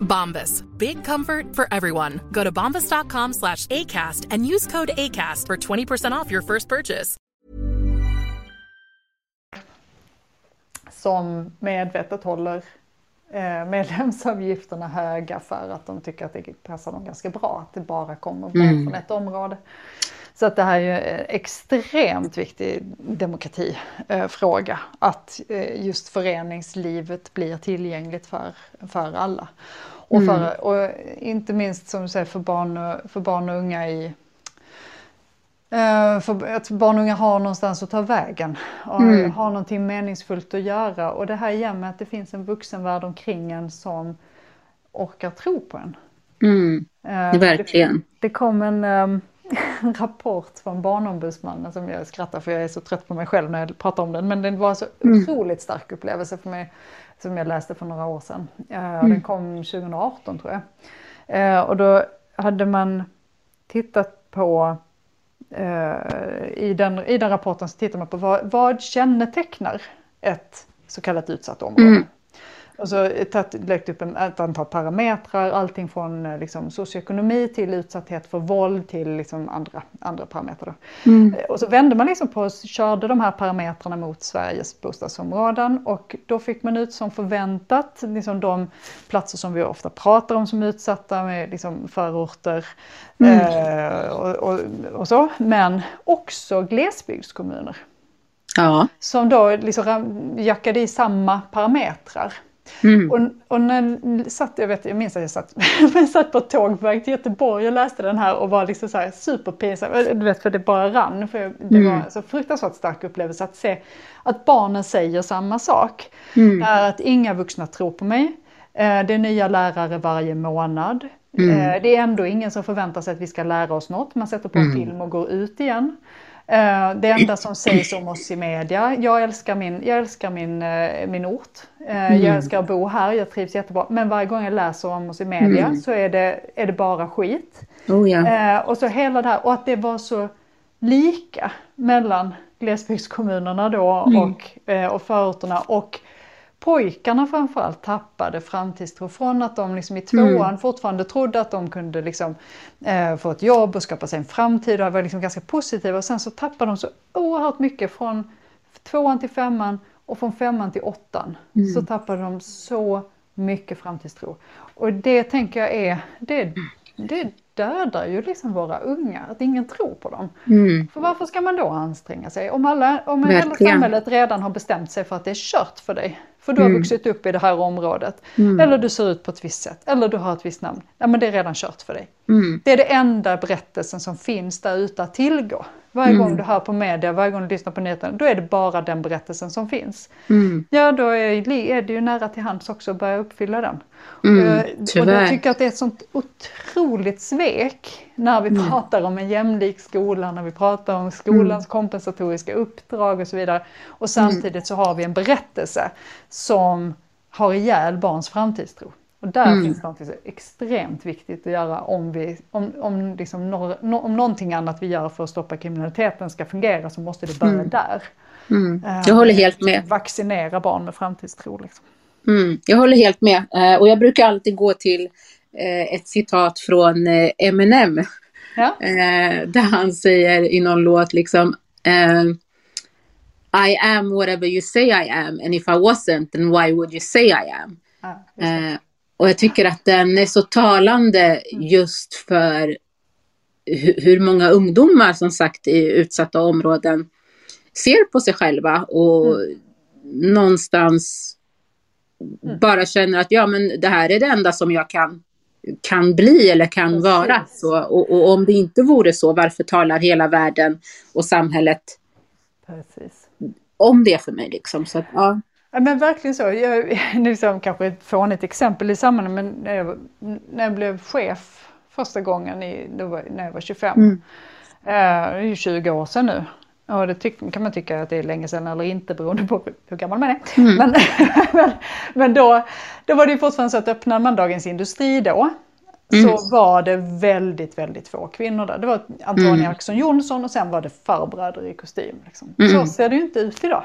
[SPEAKER 3] Bombas. Big comfort for everyone. Go to bombas.com slash ACAST and use code ACAST for 20% off your first purchase.
[SPEAKER 2] Som medvetet håller eh, medlemsavgifterna höga för att de tycker att det passar dem ganska bra att det bara kommer mm. från ett område. Så att det här är ju en extremt viktig demokratifråga. Att eh, just föreningslivet blir tillgängligt för, för alla. Och, för, mm. och inte minst som du säger för barn och, för barn och unga i eh, för att barn och unga har någonstans att ta vägen och mm. har någonting meningsfullt att göra. Och det här igen med att det finns en vuxenvärld omkring en som orkar tro på en.
[SPEAKER 1] Mm. Verkligen.
[SPEAKER 2] Det, det kom en, ehm, en rapport från Barnombudsmannen som jag skrattar för jag är så trött på mig själv när jag pratar om den. Men den var så mm. otroligt stark upplevelse för mig som jag läste för några år sedan. Mm. Den kom 2018 tror jag. Eh, och då hade man tittat på eh, i, den, I den rapporten så tittar man på vad, vad kännetecknar ett så kallat utsatt område. Mm. Och så lagt upp ett antal parametrar, allting från eh, liksom, socioekonomi till utsatthet för våld till liksom, andra, andra parametrar. Mm. Eh, och så vände man liksom på och körde de här parametrarna mot Sveriges bostadsområden och då fick man ut som förväntat liksom, de platser som vi ofta pratar om som utsatta med liksom, förorter mm. eh, och, och, och så, men också glesbygdskommuner.
[SPEAKER 1] Ja.
[SPEAKER 2] Som då liksom jackade i samma parametrar. Mm. Och, och, när jag satt, jag, vet, jag minns att jag satt, jag satt på tåg på väg till Göteborg och läste den här och var liksom så här superpinsam. Du vet för det bara rann. För det mm. var en så fruktansvärt stark upplevelse att se att barnen säger samma sak. Mm. Att inga vuxna tror på mig. Eh, det är nya lärare varje månad. Mm. Eh, det är ändå ingen som förväntar sig att vi ska lära oss något. Man sätter på en mm. film och går ut igen. Eh, det enda som sägs om oss i media, jag älskar min, jag älskar min, eh, min ort. Eh, mm. Jag älskar att bo här, jag trivs jättebra. Men varje gång jag läser om oss i media mm. så är det, är det bara skit.
[SPEAKER 1] Oh, ja.
[SPEAKER 2] Och så hela det här, och att det var så lika mellan glesbygdskommunerna då mm. och, och förorterna och pojkarna framförallt tappade framtidstro från att de liksom i tvåan mm. fortfarande trodde att de kunde liksom, eh, få ett jobb och skapa sig en framtid och var liksom ganska positiva och sen så tappade de så oerhört mycket från tvåan till femman och från femman till åttan mm. så tappade de så mycket framtidstro. Och det tänker jag är, det, det dödar ju liksom våra unga, att ingen tror på dem. Mm. För varför ska man då anstränga sig? Om, alla, om hela samhället redan har bestämt sig för att det är kört för dig, för du har mm. vuxit upp i det här området. Mm. Eller du ser ut på ett visst sätt. Eller du har ett visst namn. Ja men det är redan kört för dig. Mm. Det är det enda berättelsen som finns där ute att tillgå. Varje mm. gång du hör på media, varje gång du lyssnar på nyheterna, då är det bara den berättelsen som finns. Mm. Ja, då är, det ju nära till hands också att börja uppfylla den. Mm, och, och jag tycker att det är ett sånt otroligt svek när vi mm. pratar om en jämlik skola, när vi pratar om skolans mm. kompensatoriska uppdrag och så vidare. Och samtidigt så har vi en berättelse som har ihjäl barns framtidstro. Och där mm. finns något extremt viktigt att göra om, vi, om, om, liksom no, om någonting annat vi gör för att stoppa kriminaliteten ska fungera så måste det börja mm. där.
[SPEAKER 1] Mm. Jag håller helt med.
[SPEAKER 2] Vaccinera barn med framtidstro. Liksom.
[SPEAKER 1] Mm, jag håller helt med. Uh, och jag brukar alltid gå till uh, ett citat från Eminem. Ja. där han säger i någon låt liksom I am whatever you say I am and if I wasn't then why would you say I am? Ah, Och jag tycker att den är så talande just för hur många ungdomar som sagt i utsatta områden ser på sig själva och mm. någonstans mm. bara känner att ja men det här är det enda som jag kan, kan bli eller kan Precis. vara. Så, och, och, om det inte vore så, varför talar hela världen och samhället Precis. om det för mig liksom? Så att, ja.
[SPEAKER 2] Ja, men verkligen så. Jag, liksom, kanske ett fånigt exempel i sammanhanget, men när jag, när jag blev chef första gången i, var, när jag var 25, mm. eh, det är ju 20 år sedan nu. Och det tyck, kan man tycka att det är länge sedan eller inte beroende på hur gammal man är. Mm. Men, men, men, då, då var det ju fortfarande så att öppnade man Dagens Industri då mm. så var det väldigt, väldigt få kvinnor där. Det var Antonia mm. Axon Johnson och sen var det farbröder i kostym. Liksom. Mm. Så ser det ju inte ut idag.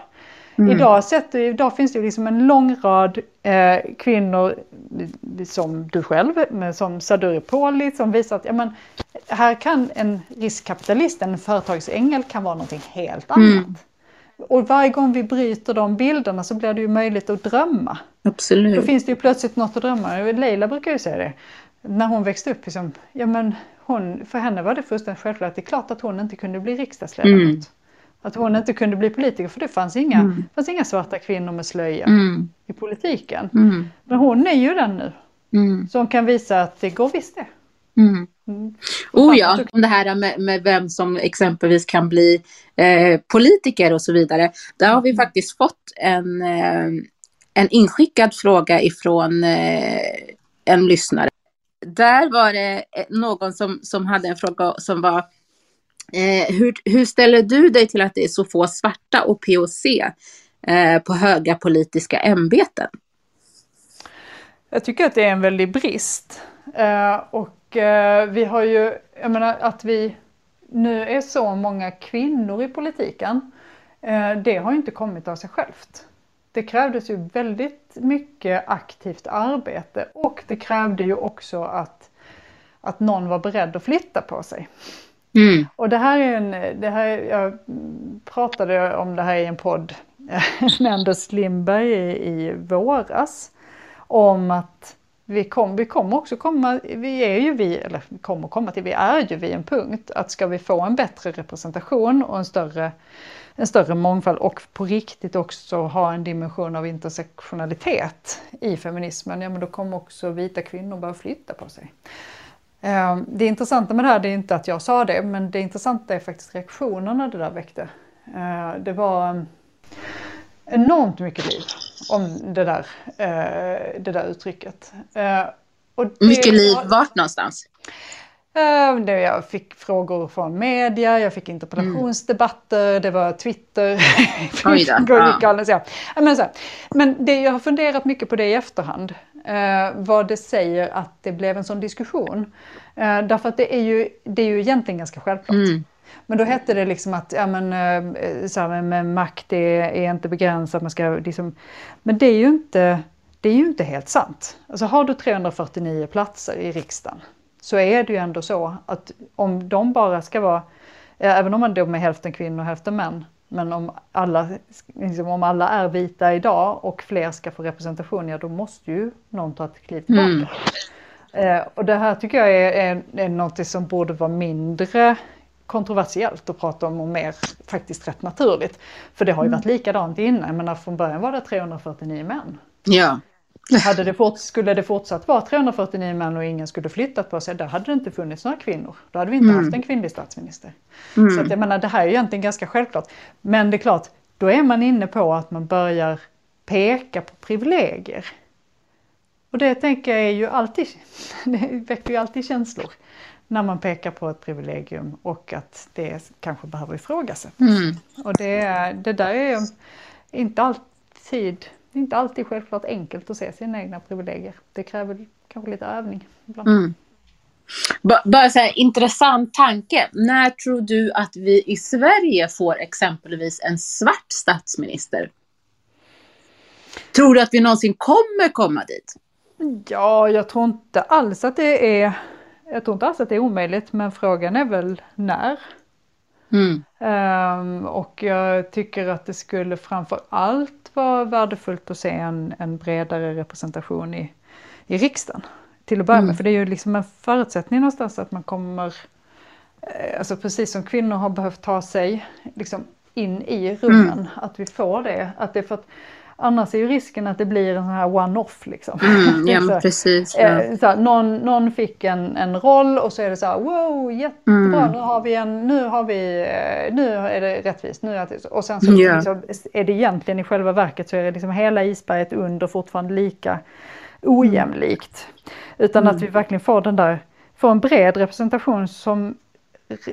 [SPEAKER 2] Mm. Idag, sett, idag finns det ju liksom en lång rad eh, kvinnor som du själv, som Saduri Poli, som visar att ja, men, här kan en riskkapitalist, en företagsängel, kan vara någonting helt mm. annat. Och varje gång vi bryter de bilderna så blir det ju möjligt att drömma.
[SPEAKER 1] Absolut.
[SPEAKER 2] Då finns det ju plötsligt något att drömma. Leila brukar ju säga det. När hon växte upp, liksom, ja, men hon, för henne var det fullständigt självklart att det är klart att hon inte kunde bli riksdagsledamot. Mm. Att hon inte kunde bli politiker för det fanns inga, mm. fanns inga svarta kvinnor med slöja mm. i politiken. Mm. Men hon är ju den nu. Mm. Som kan visa att det går visst det.
[SPEAKER 1] Mm. Mm. Oh ja, det här med, med, vem som exempelvis kan bli eh, politiker och så vidare. Där har vi faktiskt fått en, eh, en inskickad fråga ifrån eh, en lyssnare. Där var det eh, någon som, som hade en fråga som var Eh, hur, hur, ställer du dig till att det är så få svarta och POC eh, på höga politiska ämbeten?
[SPEAKER 2] Jag tycker att det är en väldig brist. Eh, och eh, vi har ju, jag menar att vi nu är så många kvinnor i politiken, eh, det har ju inte kommit av sig självt. Det krävdes ju väldigt mycket aktivt arbete och det krävde ju också att, att någon var beredd att flytta på sig. Mm. Och det här är en, det här, jag pratade om det här i en podd med Anders Lindberg i, i våras. Om att vi, kom, vi kommer också komma, vi är ju vi, eller kommer komma till, vi är ju vid en punkt att ska vi få en bättre representation och en större, en större mångfald och på riktigt också ha en dimension av intersektionalitet i feminismen, ja men då kommer också vita kvinnor börja flytta på sig. Ehm, det intressanta med det här det är inte att jag sa det, men det intressanta är faktiskt reaktionerna det där väckte. Ehm, det var ehm, enormt mycket liv om det där, eh, det där uttrycket. Ehm,
[SPEAKER 1] och det mycket liv vart någonstans?
[SPEAKER 2] Jag fick frågor från media, jag fick interpellationsdebatter, mm. det var Twitter. Oj då, ja. Men, så, men det, jag har funderat mycket på det i efterhand eh, vad det säger att det blev en sån diskussion. Eh, därför att det är, ju, det är ju egentligen ganska självklart. Mm. Men då hette det liksom att ja, men, eh, så här, med makt är, är inte begränsat. Man ska liksom, men det är ju inte, det är ju inte helt sant. Alltså har du 349 platser i riksdagen så är det ju ändå så att om de bara ska vara, även om de är hälften kvinnor och hälften män, men om alla, liksom om alla är vita idag och fler ska få representation, ja då måste ju någon ta ett kliv tillbaka. Mm. Eh, och det här tycker jag är, är, är något som borde vara mindre kontroversiellt att prata om och mer faktiskt rätt naturligt. För det har ju mm. varit likadant innan, jag menar från början var det 349 män.
[SPEAKER 1] Ja.
[SPEAKER 2] Hade det fort, skulle det fortsatt vara 349 män och ingen skulle flyttat på sig, då hade det inte funnits några kvinnor. Då hade vi inte mm. haft en kvinnlig statsminister. Mm. Så att jag menar, det här är egentligen ganska självklart. Men det är klart, då är man inne på att man börjar peka på privilegier. Och det tänker jag är ju alltid, det väcker ju alltid känslor när man pekar på ett privilegium och att det kanske behöver ifrågasättas. Mm. Och det, det där är inte alltid inte alltid självklart enkelt att se sina egna privilegier. Det kräver kanske lite övning. Mm.
[SPEAKER 1] Bara så här, intressant tanke. När tror du att vi i Sverige får exempelvis en svart statsminister? Tror du att vi någonsin kommer komma dit?
[SPEAKER 2] Ja, jag tror inte alls att det är, jag tror inte alls att det är omöjligt, men frågan är väl när. Mm. Um, och jag tycker att det skulle framför allt vara värdefullt att se en, en bredare representation i, i riksdagen. Till att börja med, för det är ju liksom en förutsättning någonstans att man kommer, eh, alltså precis som kvinnor har behövt ta sig liksom in i rummen, att vi får det. Att det för att, Annars är ju risken att det blir en sån här one-off liksom.
[SPEAKER 1] Mm, ja,
[SPEAKER 2] Så,
[SPEAKER 1] precis. Ja.
[SPEAKER 2] eh, så här, någon, någon fick en, en roll och så är det så här, wow, jättebra,
[SPEAKER 1] Mm.
[SPEAKER 2] nu har vi en, nu har vi, eh, nu är det rättvist, nu är det, och sen så
[SPEAKER 1] Ja.
[SPEAKER 2] liksom, är det egentligen i själva verket så är det liksom hela isberget under fortfarande lika ojämlikt. Utan att vi verkligen får den där, får en bred representation som,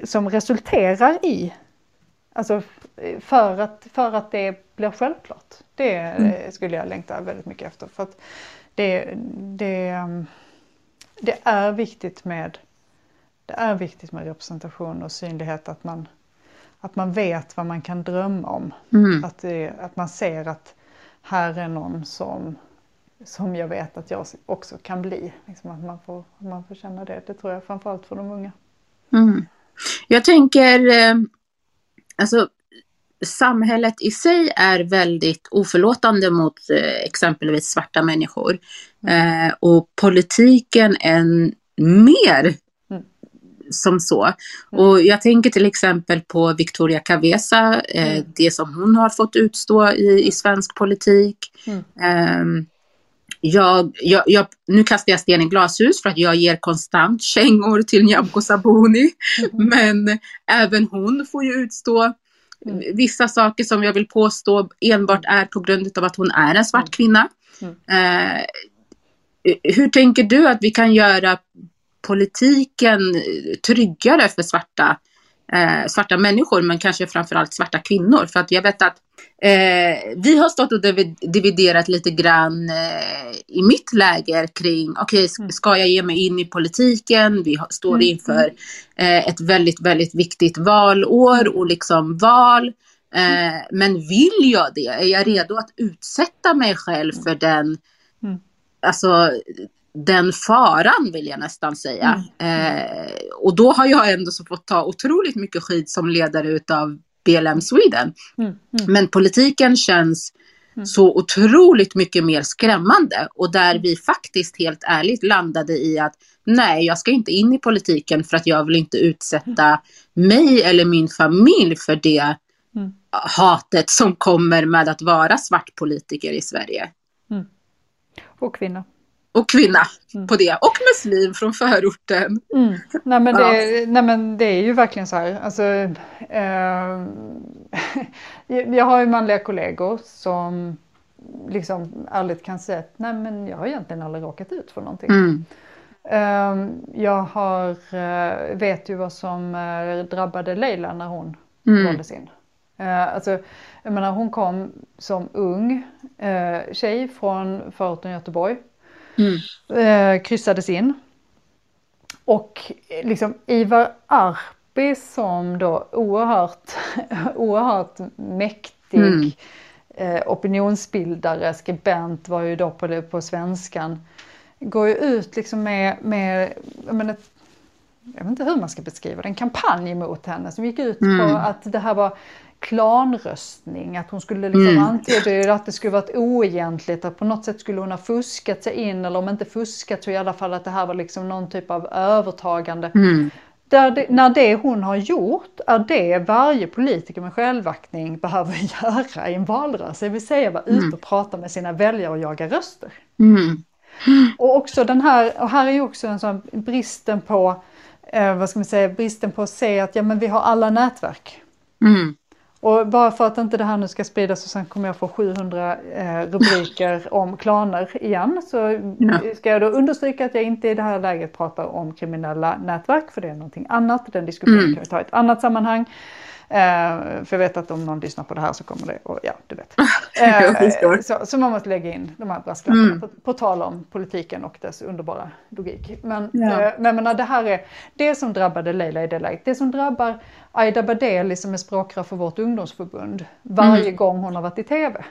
[SPEAKER 2] som resulterar i Alltså för att, för att det blir självklart. Det eh, skulle jag längta väldigt mycket efter. För att det, det, um, det är viktigt med det är viktigt med representation och synlighet. Att man, att man vet vad man kan drömma om.
[SPEAKER 1] Mm.
[SPEAKER 2] Att, det, att man ser att här är någon som, som jag vet att jag också kan bli. Liksom att man får, man får känna det. Det tror jag framförallt för de unga.
[SPEAKER 1] Mm. Jag tänker, eh, alltså samhället i sig är väldigt oförlåtande mot eh, exempelvis svarta människor. Eh, och politiken än mer
[SPEAKER 2] Mm.
[SPEAKER 1] som så. Och jag tänker till exempel på Victoria Cavesa, eh,
[SPEAKER 2] Mm.
[SPEAKER 1] det som hon har fått utstå i, i svensk politik.
[SPEAKER 2] Mm.
[SPEAKER 1] Ehm, jag, jag, jag, nu kastar jag sten i glashus för att jag ger konstant kängor till Nyamko Sabuni. Men även hon får ju utstå vissa saker som jag vill påstå enbart är på grund av att hon är en svart kvinna. Eh, hur tänker du att vi kan göra politiken tryggare för svarta, eh, svarta människor, men kanske framförallt svarta kvinnor? För att jag vet att eh, vi har stått och divi- dividerat lite grann eh, i mitt läger kring, okej, okay, ska jag ge mig in i politiken? Vi står inför eh, ett väldigt, väldigt viktigt valår och liksom val. Eh, men vill jag det? Är jag redo att utsätta mig själv för den,
[SPEAKER 2] Mm.
[SPEAKER 1] alltså den faran vill jag nästan säga. Eh, och då har jag ändå så fått ta otroligt mycket skit som ledare utav BLM Sweden.
[SPEAKER 2] Mm. Mm.
[SPEAKER 1] Men politiken känns så otroligt mycket mer skrämmande och där vi faktiskt helt ärligt landade i att nej, jag ska inte in i politiken för att jag vill inte utsätta mig eller min familj för det
[SPEAKER 2] Mm.
[SPEAKER 1] hatet som kommer med att vara svart politiker i Sverige.
[SPEAKER 2] Och kvinnor.
[SPEAKER 1] Och kvinna på det. Och muslim från förorten.
[SPEAKER 2] Mm. Nej, men
[SPEAKER 1] Ja.
[SPEAKER 2] det, nej men det är ju verkligen så här. Alltså, eh, jag har ju manliga kollegor som liksom ärligt kan säga att nej men jag har egentligen aldrig råkat ut för någonting.
[SPEAKER 1] Mm.
[SPEAKER 2] Eh, jag har, eh, vet ju vad som eh, drabbade Leila när hon
[SPEAKER 1] Mm.
[SPEAKER 2] valdes in. Eh, alltså, jag menar hon kom som ung eh, tjej från förorten Göteborg.
[SPEAKER 1] Mm.
[SPEAKER 2] Eh, kryssades in. Och eh, liksom Ivar Arpi som då oerhört, oerhört mäktig
[SPEAKER 1] Mm.
[SPEAKER 2] eh, opinionsbildare, skribent var ju då på, på svenskan. Går ju ut liksom med, med jag, menar, jag vet inte hur man ska beskriva det, en kampanj mot henne som gick ut på
[SPEAKER 1] Mm.
[SPEAKER 2] att det här var klanröstning, att hon skulle liksom
[SPEAKER 1] Mm.
[SPEAKER 2] antyda att det skulle varit oegentligt, att på något sätt skulle hon ha fuskat sig in eller om inte fuskat så i alla fall att det här var liksom någon typ av övertagande.
[SPEAKER 1] Mm.
[SPEAKER 2] Det, när det hon har gjort är det varje politiker med självaktning behöver göra i en valrörelse, det vill säga vara ute och prata med sina väljare och jaga röster.
[SPEAKER 1] Mm.
[SPEAKER 2] Och också den här, och här är ju också en sån bristen på, eh, vad ska man säga, bristen på att se att ja men vi har alla nätverk.
[SPEAKER 1] Mm.
[SPEAKER 2] Och bara för att inte det här nu ska spridas och sen kommer jag få 700 eh, rubriker om klaner igen så
[SPEAKER 1] Ja.
[SPEAKER 2] ska jag då understryka att jag inte i det här läget pratar om kriminella nätverk för det är någonting annat. Den diskussionen
[SPEAKER 1] Mm.
[SPEAKER 2] kan vi ta i ett annat sammanhang. Eh, för jag vet att om någon lyssnar på det här så kommer det, och ja du vet. Eh, så, så man måste lägga in de här brasklapparna
[SPEAKER 1] Mm.
[SPEAKER 2] på, på tal om politiken och dess underbara logik. Men,
[SPEAKER 1] Ja.
[SPEAKER 2] eh, men menar, det här är det som drabbade Leila i det läget. Det som drabbar Aida Badeli som är språkrör för vårt ungdomsförbund varje gång hon har varit i tv.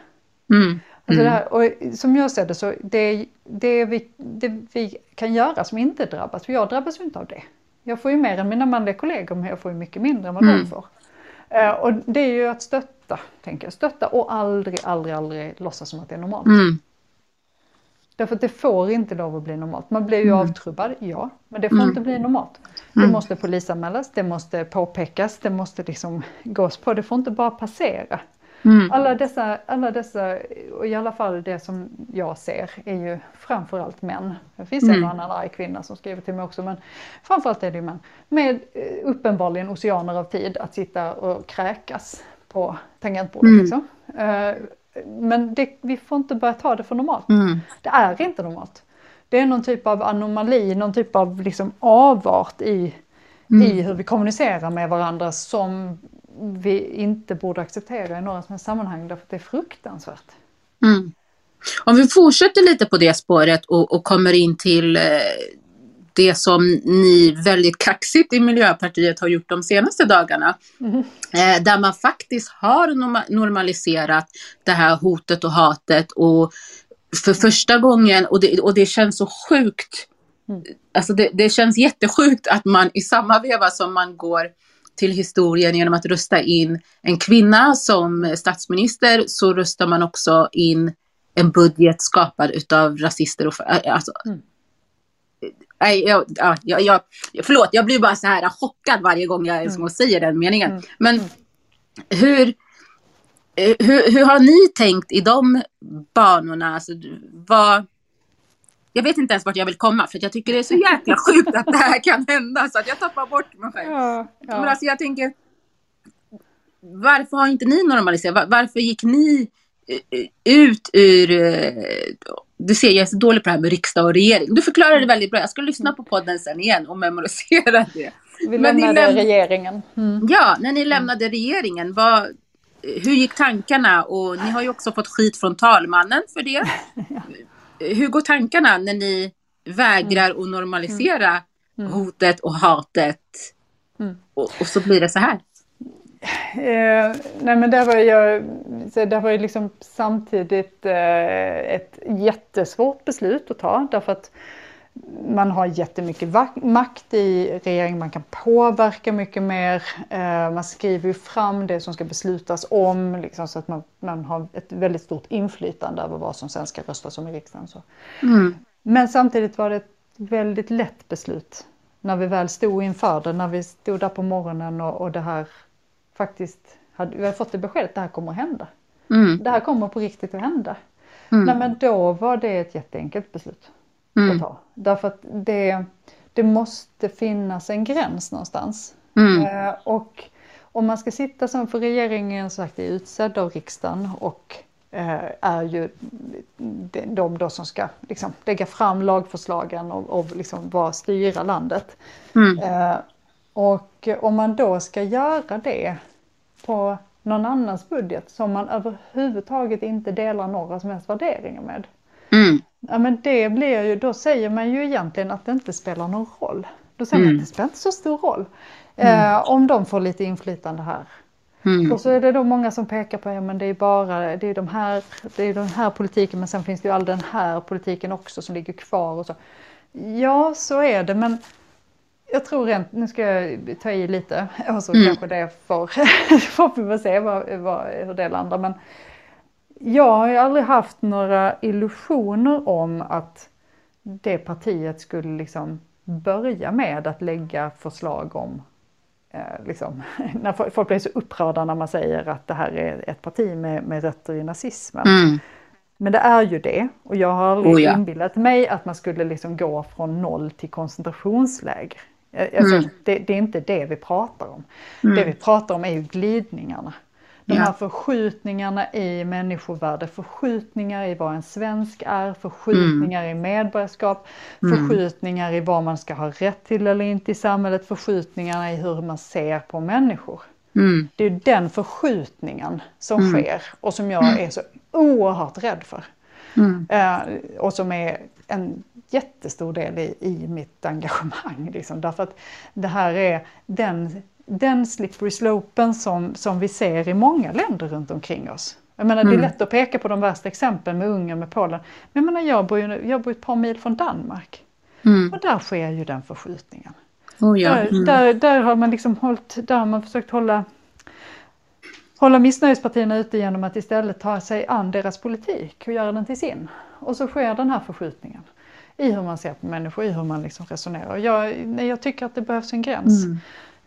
[SPEAKER 1] Mm.
[SPEAKER 2] Alltså det här, och som jag ser det så det, det, vi, det vi kan göra som inte drabbas, för jag drabbas ju inte av det. Jag får ju mer än mina manliga kollegor men jag får ju mycket mindre än vad
[SPEAKER 1] Mm.
[SPEAKER 2] de får. Eh, och det är ju att stötta, tänker jag. Stötta och aldrig, aldrig, aldrig låtsas som att det är normalt.
[SPEAKER 1] Mm.
[SPEAKER 2] Därför att det får inte lov att bli normalt. Man blir ju
[SPEAKER 1] Mm.
[SPEAKER 2] avtrubbad, ja, men det får
[SPEAKER 1] Mm.
[SPEAKER 2] inte bli normalt. Det
[SPEAKER 1] Mm.
[SPEAKER 2] måste polisanmälas, det måste påpekas, det måste liksom gås på, det får inte bara passera.
[SPEAKER 1] Mm.
[SPEAKER 2] Alla dessa, alla dessa, och i alla fall det som jag ser är ju framförallt män. Det finns en
[SPEAKER 1] Mm.
[SPEAKER 2] och annan arg kvinna som skriver till mig också men framförallt är det ju män. Med eh, uppenbarligen oceaner av tid att sitta och kräkas på tangentbordet.
[SPEAKER 1] Mm.
[SPEAKER 2] Liksom. Eh, Men det, vi får inte börja ta det för normalt.
[SPEAKER 1] Mm.
[SPEAKER 2] Det är inte normalt. Det är någon typ av anomali, någon typ av liksom avart i,
[SPEAKER 1] Mm.
[SPEAKER 2] i hur vi kommunicerar med varandra som vi inte borde acceptera i några som helst sammanhang därför att det är fruktansvärt.
[SPEAKER 1] Mm. Om vi fortsätter lite på det spåret och, och kommer in till eh, det som ni väldigt kaxigt i Miljöpartiet har gjort de senaste dagarna. Eh, där man faktiskt har norma- normaliserat det här hotet och hatet och för första gången, och det, och det känns så sjukt, alltså det, det känns jättesjukt att man i samma veva som man går till historien genom att rösta in en kvinna som statsminister så röstar man också in en budget skapad utav rasister och alltså, Nej, jag, ja, jag, jag, förlåt, jag blir bara så här chockad varje gång jag mm. säger den meningen. Men hur, eh, hur, hur har ni tänkt i de banorna? Alltså, vad, jag vet inte ens vart jag vill komma för jag tycker det är så jäkla sjukt att det här kan hända så att jag tappar bort mig själv.
[SPEAKER 2] Ja, ja.
[SPEAKER 1] Men alltså jag tänker, varför har inte ni normaliserat? Var, varför gick ni eh, ut ur... eh, Du ser, jag är så dålig på det här med riksdag och regering. Du förklarar det väldigt bra. Jag ska lyssna på podden sen igen och memorisera det.
[SPEAKER 2] Vi
[SPEAKER 1] Men ni
[SPEAKER 2] lämnade
[SPEAKER 1] läm-
[SPEAKER 2] regeringen. Mm.
[SPEAKER 1] Ja, när ni lämnade regeringen, vad, hur gick tankarna? Och ni har ju också fått skit från talmannen för det. Hur går tankarna när ni vägrar att normalisera hotet och hatet? Och, och så blir det så här.
[SPEAKER 2] Eh, nej men det var så det var ju liksom samtidigt eh, ett jättesvårt beslut att ta därför att man har jättemycket makt i regeringen, man kan påverka mycket mer. Eh, man skriver ju fram det som ska beslutas om liksom, så att man, man har ett väldigt stort inflytande över vad som sen ska röstas om i riksdagen. Så.
[SPEAKER 1] Mm.
[SPEAKER 2] Men samtidigt var det ett väldigt lätt beslut när vi väl stod inför det, när vi stod där på morgonen och, och det här faktiskt hade, vi hade fått det beskedet det här kommer att hända.
[SPEAKER 1] Mm.
[SPEAKER 2] Det här kommer på riktigt att hända.
[SPEAKER 1] Mm.
[SPEAKER 2] Nej, men då var det ett jätteenkelt beslut
[SPEAKER 1] Mm.
[SPEAKER 2] att ta. Därför att det, det måste finnas en gräns någonstans.
[SPEAKER 1] Mm.
[SPEAKER 2] Eh, och om man ska sitta som för regeringen så sagt är utsedd av riksdagen och eh, är ju de, de då som ska liksom, lägga fram lagförslagen och, och liksom bara styra landet.
[SPEAKER 1] Mm.
[SPEAKER 2] Eh, och om man då ska göra det på någon annans budget som man överhuvudtaget inte delar några som helst värderingar med.
[SPEAKER 1] Mm.
[SPEAKER 2] Ja men det blir ju, då säger man ju egentligen att det inte spelar någon roll. Då säger man
[SPEAKER 1] Mm.
[SPEAKER 2] att det spelar inte så stor roll. Eh, om de får lite inflytande här.
[SPEAKER 1] Mm.
[SPEAKER 2] Och så är det då många som pekar på, ja men det är bara, det är de här, det är den här politiken men sen finns det ju all den här politiken också som ligger kvar och så. Ja, så är det men jag tror rent, nu ska jag ta i lite och så
[SPEAKER 1] Mm.
[SPEAKER 2] kanske det får, får vi väl se vad, vad, hur det landar. Men jag har ju aldrig haft några illusioner om att det partiet skulle liksom börja med att lägga förslag om eh, liksom, när fo- folk blir så upprörda när man säger att det här är ett parti med, med rötter i nazismen.
[SPEAKER 1] Mm.
[SPEAKER 2] Men det är ju det och jag har aldrig
[SPEAKER 1] Oh ja.
[SPEAKER 2] inbillat mig att man skulle liksom gå från noll till koncentrationsläger. Eh, Alltså,
[SPEAKER 1] Mm.
[SPEAKER 2] det, det är inte det vi pratar om.
[SPEAKER 1] Mm.
[SPEAKER 2] Det vi pratar om är ju glidningarna. De
[SPEAKER 1] Ja.
[SPEAKER 2] här förskjutningarna i människovärde, förskjutningar i vad en svensk är, förskjutningar i medborgarskap,
[SPEAKER 1] Mm.
[SPEAKER 2] förskjutningar i vad man ska ha rätt till eller inte i samhället, förskjutningarna i hur man ser på människor.
[SPEAKER 1] Mm.
[SPEAKER 2] Det är den förskjutningen som
[SPEAKER 1] Mm.
[SPEAKER 2] sker och som jag är så oerhört rädd för.
[SPEAKER 1] Mm.
[SPEAKER 2] Eh, och som är en jättestor del i, i mitt engagemang. Liksom. Därför att det här är den, den slippery slopen som, som vi ser i många länder runt omkring oss. Jag menar, Det
[SPEAKER 1] Mm.
[SPEAKER 2] är lätt att peka på de värsta exemplen med Ungern, med Polen. Men jag, menar, jag, bor ju, jag bor ett par mil från Danmark.
[SPEAKER 1] Mm.
[SPEAKER 2] Och där sker ju den förskjutningen.
[SPEAKER 1] Oh ja.
[SPEAKER 2] Där,
[SPEAKER 1] Mm.
[SPEAKER 2] där, där har man liksom hållit, där har man försökt hålla, hålla missnöjespartierna ute genom att istället ta sig an deras politik och göra den till sin. Och så sker den här förskjutningen i hur man ser på människor, i hur man liksom resonerar. Jag, jag tycker att det behövs en gräns. Mm.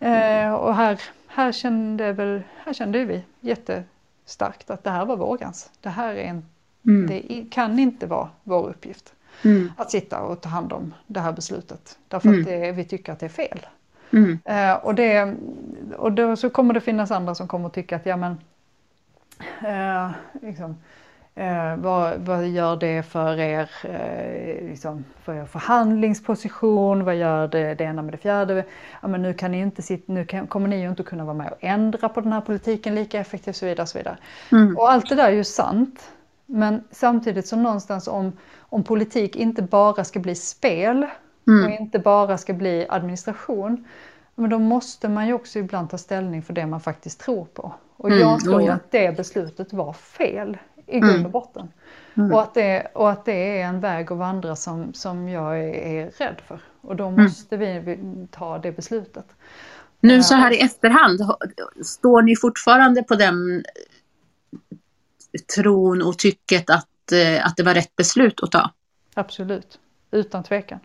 [SPEAKER 2] Eh, och här, här, kände väl, här kände vi jättestarkt att det här var vår gräns. Det här är en, mm. det kan inte vara vår uppgift. Mm. Att sitta och ta hand om det här beslutet. Därför att mm. det, vi tycker att det är fel. Mm. Eh, och det, och då så kommer det finnas andra som kommer att tycka att ja men eh, liksom, Eh, vad, vad, gör det för er, eh, liksom, för er förhandlingsposition? Vad gör det, det ena med det fjärde? Ja, men nu, kan ni inte sitta, nu kan, kommer ni ju inte kunna vara med och ändra på den här politiken lika effektivt och så vidare. Och, så vidare. Mm. och allt det där är ju sant. Men samtidigt så någonstans om, om politik inte bara ska bli spel mm. och inte bara ska bli administration. Men då måste man ju också ibland ta ställning för det man faktiskt tror på. Och mm. jag tror oh ja. att det beslutet var fel i grund mm. och botten. Mm. Och, att det, och att det är en väg att vandra som, som jag är, är rädd för. Och då mm. måste mm. vi ta det beslutet.
[SPEAKER 1] Nu så här i efterhand, står ni fortfarande på den tron och tycket att, eh, att det var rätt beslut att ta?
[SPEAKER 2] Absolut, utan tvekan.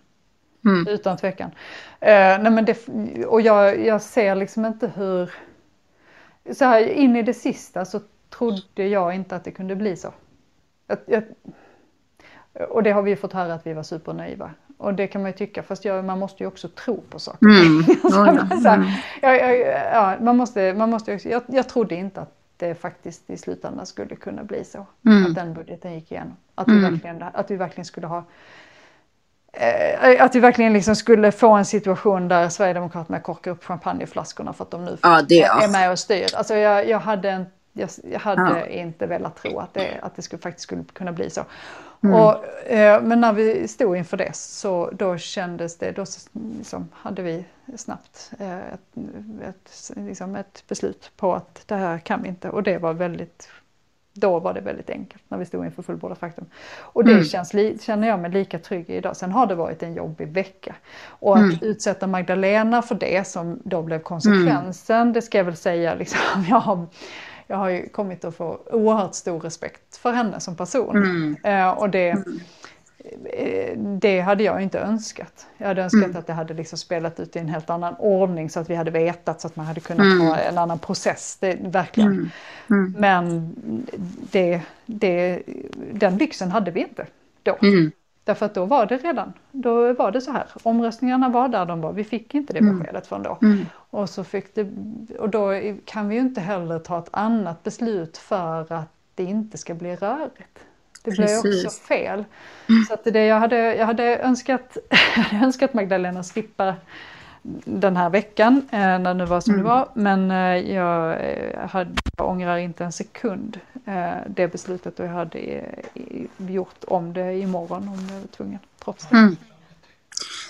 [SPEAKER 2] Mm. Utan tvekan. Eh, nej men det, och jag, jag ser liksom inte hur... Så här in i det sista så trodde jag inte att det kunde bli så. Jag, jag, och det har vi fått höra att vi var supernaiva. Och det kan man ju tycka, fast jag, man måste ju också tro på saker. Mm. mm. ja, man måste, man måste också, jag, jag trodde inte att det faktiskt i slutändan skulle kunna bli så. Mm. Att den budgeten gick igenom. Att, vi, mm. verkligen, att vi verkligen skulle ha eh, att vi verkligen liksom skulle få en situation där Sverigedemokraterna korkar upp champagneflaskorna för att de nu ja, är med och styr. Alltså jag, jag hade en jag, jag hade ja. inte velat tro att det, att det skulle, faktiskt skulle kunna bli så. Mm. Och, eh, men när vi stod inför det så då kändes det, då liksom hade vi snabbt eh, ett, ett, liksom ett beslut på att det här kan vi inte. Och det var väldigt då var det väldigt enkelt när vi stod inför fullbordat faktum. Och det mm. känns, känner jag mig lika trygg i idag. Sen har det varit en jobbig vecka. Och att mm. utsätta Magdalena för det som då blev konsekvensen, mm. det ska jag väl säga, liksom, jag har jag har ju kommit att få oerhört stor respekt för henne som person. Mm. Eh, och det, mm. Eh, det hade jag inte önskat. Jag hade önskat mm. att det hade liksom spelat ut i en helt annan ordning så att vi hade vetat så att man hade kunnat mm. ha en annan process. Det, verkligen. Mm. Men det, det, den lyxen hade vi inte då. Därför att då var det redan, då var det så här, omröstningarna var där de var, vi fick inte det mm. beskedet från då. Mm. Och, så fick det, och då kan vi ju inte heller ta ett annat beslut för att det inte ska bli rörigt. Det blir också fel. Mm. Så att det jag hade, jag hade önskat, jag hade önskat Magdalena slippa den här veckan eh, när det var som mm. det var. Men eh, jag, eh, hade, jag ångrar inte en sekund det beslutet och jag hade gjort om det imorgon om jag var tvungen. Trots det. Mm.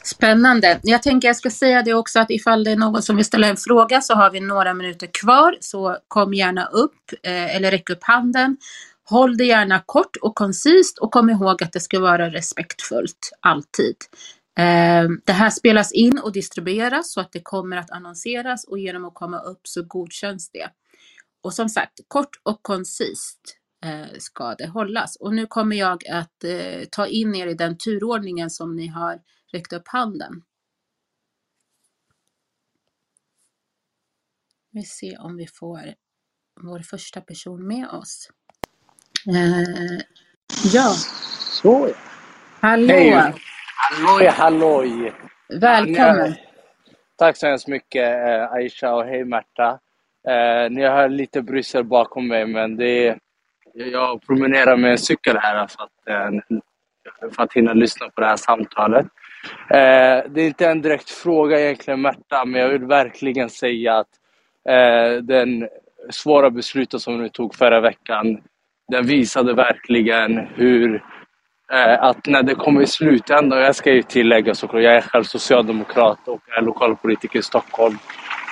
[SPEAKER 1] Spännande. Jag tänker jag ska säga det också att ifall det är någon som vill ställa en fråga så har vi några minuter kvar. Så kom gärna upp eller räck upp handen. Håll det gärna kort och koncist och kom ihåg att det ska vara respektfullt alltid. Ehm, det här spelas in och distribueras så att det kommer att annonseras och genom att komma upp så godkänns det. Och som sagt, kort och koncist eh, ska det hållas. Och nu kommer jag att eh, ta in er i den turordningen som ni har räckt upp handen. Vi ser om vi får vår första person med oss. Eh, ja.
[SPEAKER 4] Så
[SPEAKER 1] Hallå!
[SPEAKER 4] Hej. Halloj, halloj!
[SPEAKER 1] Välkommen!
[SPEAKER 4] Tack så hemskt mycket eh, Aisha och hej Märta. Eh, ni har lite Bryssel bakom mig men det är, jag promenerar med en cykel här för att, eh, för att hinna lyssna på det här samtalet. Eh, det är inte en direkt fråga egentligen Märta men jag vill verkligen säga att eh, den svåra beslutet som ni tog förra veckan den visade verkligen hur Eh, Eh, att när det kommer i slutändan, och jag ska ju tillägga såklart, jag är själv socialdemokrat och är lokalpolitiker i Stockholm.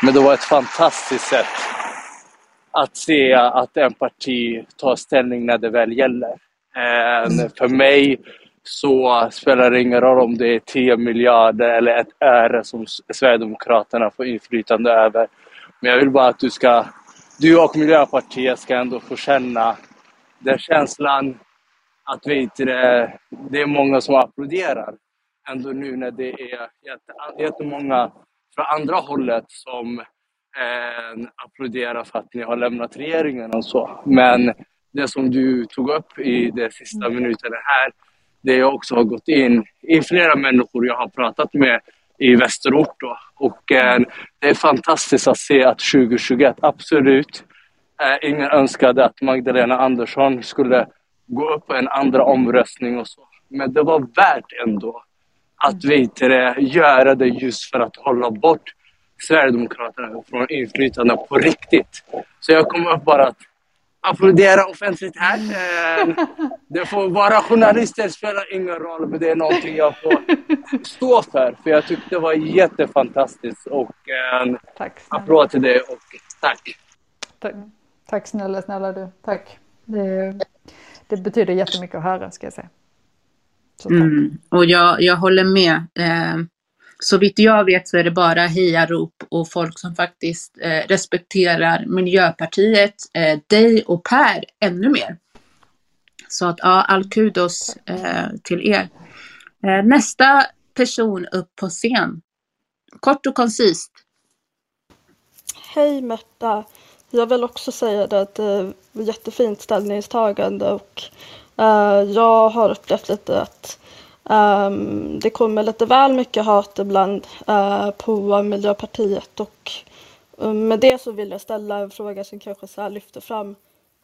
[SPEAKER 4] Men det var ett fantastiskt sätt att se att en parti tar ställning när det väl gäller. Eh, för mig så spelar det ingen roll om det är 10 miljarder eller ett öre som Sverigedemokraterna får inflytande över. Men jag vill bara att du ska, du och Miljöpartiet ska ändå få känna den känslan att vet det, det är många som applåderar. Ändå nu när det är jättemånga från andra hållet som eh, applåderar för att ni har lämnat regeringen och så. Men det som du tog upp i de sista minuterna här, det jag också har gått in i flera människor jag har pratat med i Västerort. Då. Och eh, det är fantastiskt att se att 2021, absolut, eh, ingen önskade att Magdalena Andersson skulle gå upp på en andra omröstning och så. Men det var värt ändå att vet göra det just för att hålla bort Sverigedemokraterna från inflytande på riktigt. Så jag kommer upp bara att applådera offentligt här. Eh, det får vara journalister spelar ingen roll, men det är någonting jag får stå för. För jag tyckte det var jättefantastiskt. Och eh, tack, applåd till dig och tack.
[SPEAKER 2] tack. Tack snälla, snälla du. Tack. Det, det betyder jättemycket att höra ska jag säga.
[SPEAKER 1] Mm. Och jag, jag håller med. Eh, så vitt jag vet så är det bara hejarop och folk som faktiskt eh, respekterar Miljöpartiet, eh, dig och Per ännu mer. Så att ja, all kudos eh, till er. Eh, nästa person upp på scen. Kort och koncist.
[SPEAKER 5] Hej Märta. Jag vill också säga det att det var jättefint ställningstagande och uh, jag har upplevt lite att um, det kommer lite väl mycket hat ibland uh, på Miljöpartiet och um, med det så vill jag ställa en fråga som kanske så lyfter fram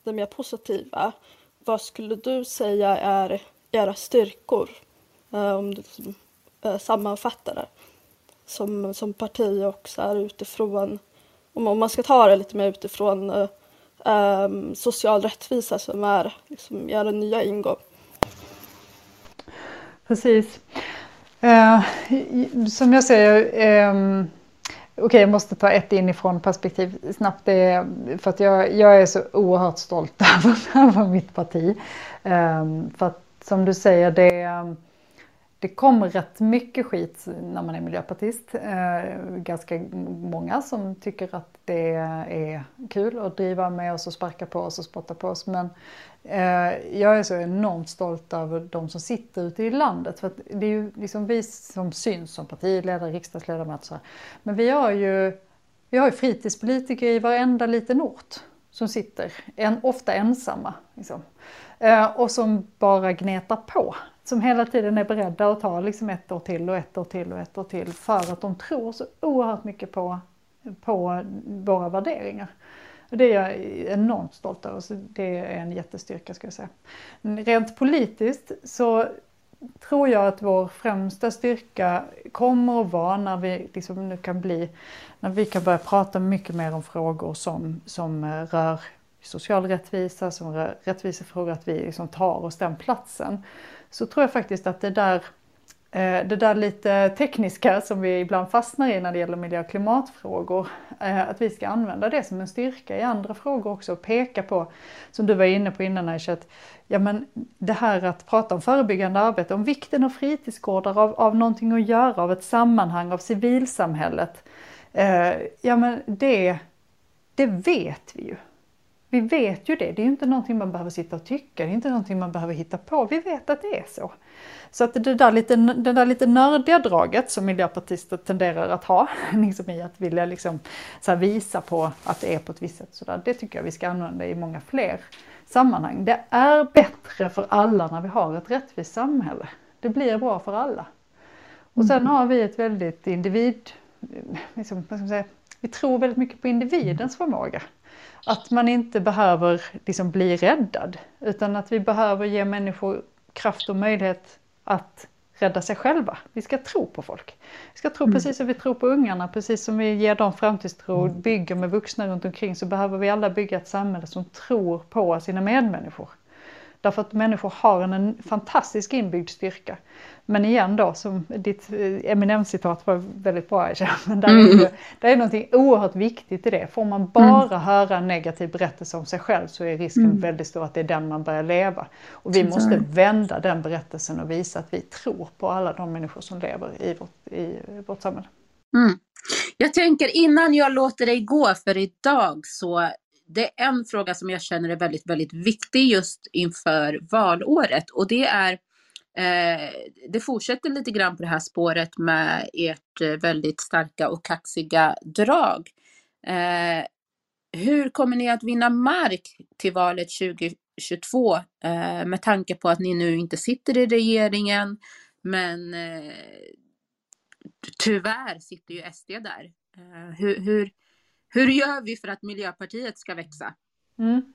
[SPEAKER 5] det mer positiva. Vad skulle du säga är era styrkor? om du liksom, sammanfattar det som, som parti och så här utifrån om man ska ta det lite mer utifrån um, social rättvisa som är liksom, er nya ingång.
[SPEAKER 2] Precis. Uh, som jag säger, um, okej okay, jag måste ta ett inifrån perspektiv snabbt. Det för att jag, jag är så oerhört stolt över, mitt parti. Um, för att som du säger, det det kommer rätt mycket skit när man är miljöpartist. Eh, ganska många som tycker att det är kul att driva med oss och sparka på oss och spotta på oss. Men eh, jag är så enormt stolt över de som sitter ute i landet. För det är ju liksom vi som syns som partiledare, riksdagsledamöter. Men vi har ju, vi har ju fritidspolitiker i varenda liten ort som sitter, en, ofta ensamma. Liksom. Eh, och som bara gnetar på som hela tiden är beredda att ta liksom ett år till och ett år till och ett år till för att de tror så oerhört mycket på, på våra värderingar. Och det är jag enormt stolt över, så det är en jättestyrka ska jag säga. Rent politiskt så tror jag att vår främsta styrka kommer att vara när vi liksom nu kan bli, när vi kan börja prata mycket mer om frågor som, som rör social rättvisa, som rör rättvisefrågor, att vi liksom tar oss den platsen så tror jag faktiskt att det där, eh, det där lite tekniska som vi ibland fastnar i när det gäller miljö och klimatfrågor, eh, att vi ska använda det som en styrka i andra frågor också och peka på, som du var inne på innan Aisha, att ja, men det här att prata om förebyggande arbete, om vikten av fritidsgårdar, av, av någonting att göra, av ett sammanhang, av civilsamhället. Eh, ja men det, det vet vi ju. Vi vet ju det, det är inte någonting man behöver sitta och tycka, det är inte någonting man behöver hitta på. Vi vet att det är så. Så att det där lite, det där lite nördiga draget som miljöpartister tenderar att ha, liksom i att vilja liksom, så visa på att det är på ett visst sätt, så där, det tycker jag vi ska använda i många fler sammanhang. Det är bättre för alla när vi har ett rättvist samhälle. Det blir bra för alla. Och sen har vi ett väldigt individ, liksom, vad ska man säga, vi tror väldigt mycket på individens förmåga. Att man inte behöver liksom bli räddad utan att vi behöver ge människor kraft och möjlighet att rädda sig själva. Vi ska tro på folk. Vi ska tro mm. precis som vi tror på ungarna, precis som vi ger dem framtidstro, mm. bygger med vuxna runt omkring så behöver vi alla bygga ett samhälle som tror på sina medmänniskor. Därför att människor har en, en fantastisk inbyggd styrka. Men igen då, som ditt eh, eminenscitat var väldigt bra Aisha, men där, mm. är det, är någonting oerhört viktigt i det. Får man bara mm. höra en negativ berättelse om sig själv så är risken mm. väldigt stor att det är den man börjar leva. Och vi måste vända den berättelsen och visa att vi tror på alla de människor som lever i vårt, i vårt samhälle.
[SPEAKER 1] Mm. Jag tänker innan jag låter dig gå för idag så det är en fråga som jag känner är väldigt, väldigt viktig just inför valåret och det är eh, det fortsätter lite grann på det här spåret med ert eh, väldigt starka och kaxiga drag. Eh, hur kommer ni att vinna mark till valet 2022 eh, med tanke på att ni nu inte sitter i regeringen men eh, tyvärr sitter ju SD där. Eh, hur, hur, hur gör vi för att Miljöpartiet ska växa?
[SPEAKER 2] Mm.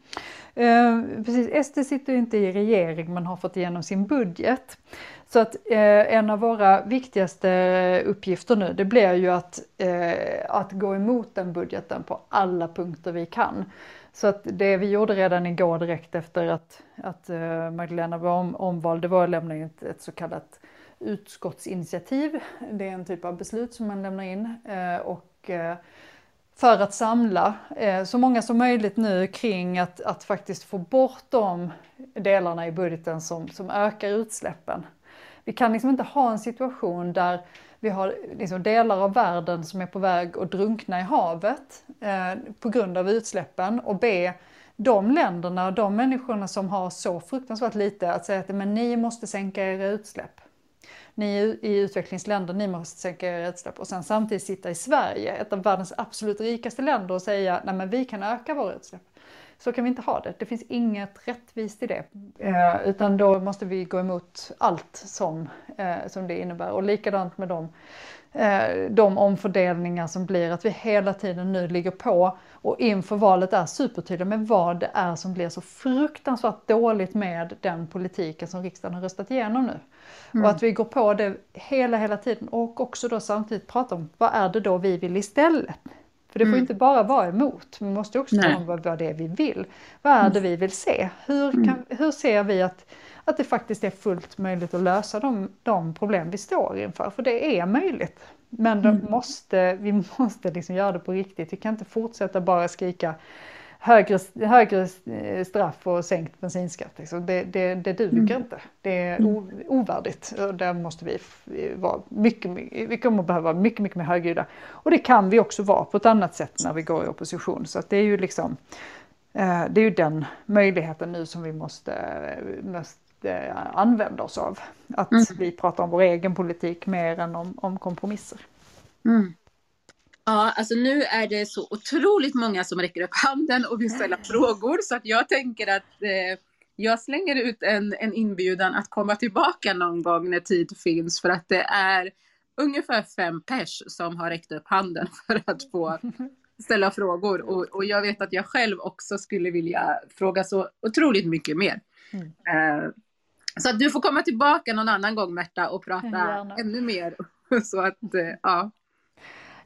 [SPEAKER 2] Eh, precis, SD sitter ju inte i regering men har fått igenom sin budget. Så att eh, en av våra viktigaste uppgifter nu det blir ju att, eh, att gå emot den budgeten på alla punkter vi kan. Så att det vi gjorde redan igår direkt efter att, att eh, Magdalena var om, omvald, det var att lämna in ett, ett så kallat utskottsinitiativ. Det är en typ av beslut som man lämnar in eh, och eh, för att samla eh, så många som möjligt nu kring att, att faktiskt få bort de delarna i budgeten som, som ökar utsläppen. Vi kan liksom inte ha en situation där vi har liksom delar av världen som är på väg att drunkna i havet eh, på grund av utsläppen och be de länderna, de människorna som har så fruktansvärt lite att säga att men ni måste sänka era utsläpp ni i utvecklingsländer, ni måste sänka era utsläpp och sen samtidigt sitta i Sverige, ett av världens absolut rikaste länder och säga nej men vi kan öka våra utsläpp. Så kan vi inte ha det. Det finns inget rättvist i det. Eh, utan då måste vi gå emot allt som, eh, som det innebär. Och likadant med dem Eh, de omfördelningar som blir, att vi hela tiden nu ligger på och inför valet är supertydliga med vad det är som blir så fruktansvärt dåligt med den politiken som riksdagen har röstat igenom nu. Mm. Och att vi går på det hela, hela tiden och också då samtidigt prata om vad är det då vi vill istället? För det får mm. inte bara vara emot, vi måste också tala om vad, vad det är vi vill. Vad är det mm. vi vill se? Hur, kan, mm. hur ser vi att att det faktiskt är fullt möjligt att lösa de, de problem vi står inför. För det är möjligt. Men mm. måste, vi måste liksom göra det på riktigt. Vi kan inte fortsätta bara skrika högre, högre straff och sänkt bensinskatt. Liksom. Det, det, det duger mm. inte. Det är mm. ovärdigt. Och där måste vi vara mycket, vi kommer att behöva vara mycket, mycket mer högljudda. Och det kan vi också vara på ett annat sätt när vi går i opposition. Så att det är ju liksom eh, det är ju den möjligheten nu som vi måste, måste använda oss av. Att mm. vi pratar om vår egen politik mer än om, om kompromisser.
[SPEAKER 1] Mm. Ja, alltså nu är det så otroligt många som räcker upp handen och vill ställa frågor så att jag tänker att eh, jag slänger ut en, en inbjudan att komma tillbaka någon gång när tid finns för att det är ungefär fem pers som har räckt upp handen för att få ställa frågor och, och jag vet att jag själv också skulle vilja fråga så otroligt mycket mer. Mm. Uh, så att du får komma tillbaka någon annan gång Märta och prata Gärna. ännu mer. Så att, eh, ja.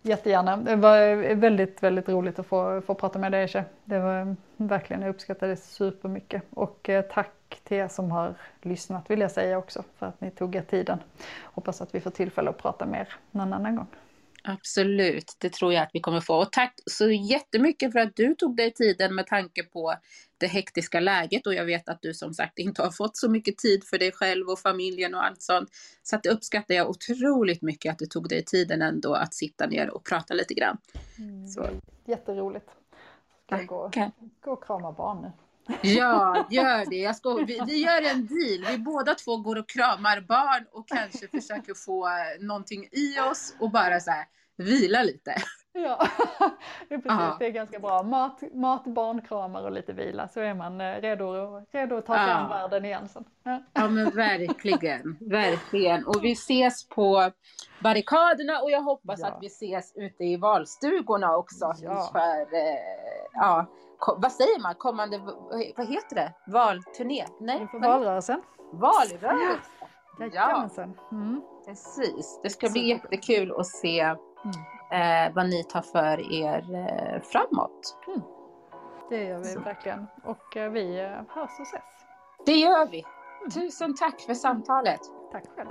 [SPEAKER 2] Jättegärna. Det var eh, väldigt, väldigt roligt att få, få prata med dig Eshe. Det var mm, verkligen, jag uppskattade det supermycket. Och eh, tack till er som har lyssnat vill jag säga också för att ni tog er tiden. Hoppas att vi får tillfälle att prata mer någon annan gång.
[SPEAKER 1] Absolut, det tror jag att vi kommer få. Och tack så jättemycket för att du tog dig tiden med tanke på det hektiska läget och jag vet att du som sagt inte har fått så mycket tid för dig själv och familjen och allt sånt. Så att det uppskattar jag otroligt mycket att du tog dig tiden ändå att sitta ner och prata lite grann.
[SPEAKER 2] Mm. Så. Jätteroligt. Ska jag gå, gå och krama barn nu.
[SPEAKER 1] Ja, gör det. Jag ska, vi, vi, gör en deal. Vi båda två går och kramar barn och kanske försöker få någonting i oss och bara så här, vila lite.
[SPEAKER 2] Ja, det är precis. Det är ganska bra. Mat, mat, barnkramar och lite vila så är man eh, redo, redo att ta sig an världen igen sen.
[SPEAKER 1] Ja. ja men verkligen, verkligen. Och vi ses på barrikaderna och jag hoppas ja. att vi ses ute i valstugorna också. Ja. För, eh, ja, vad säger man, kommande, vad heter det, valturné?
[SPEAKER 2] Nej, Inför valrörelsen.
[SPEAKER 1] Valrörelsen. Ja, mm. precis. Det ska bli jättekul att se mm. eh, vad ni tar för er eh, framåt. Mm.
[SPEAKER 2] Det gör vi verkligen. Och eh, vi eh, hörs och ses.
[SPEAKER 1] Det gör vi. Mm. Tusen tack för samtalet.
[SPEAKER 2] Tack själv.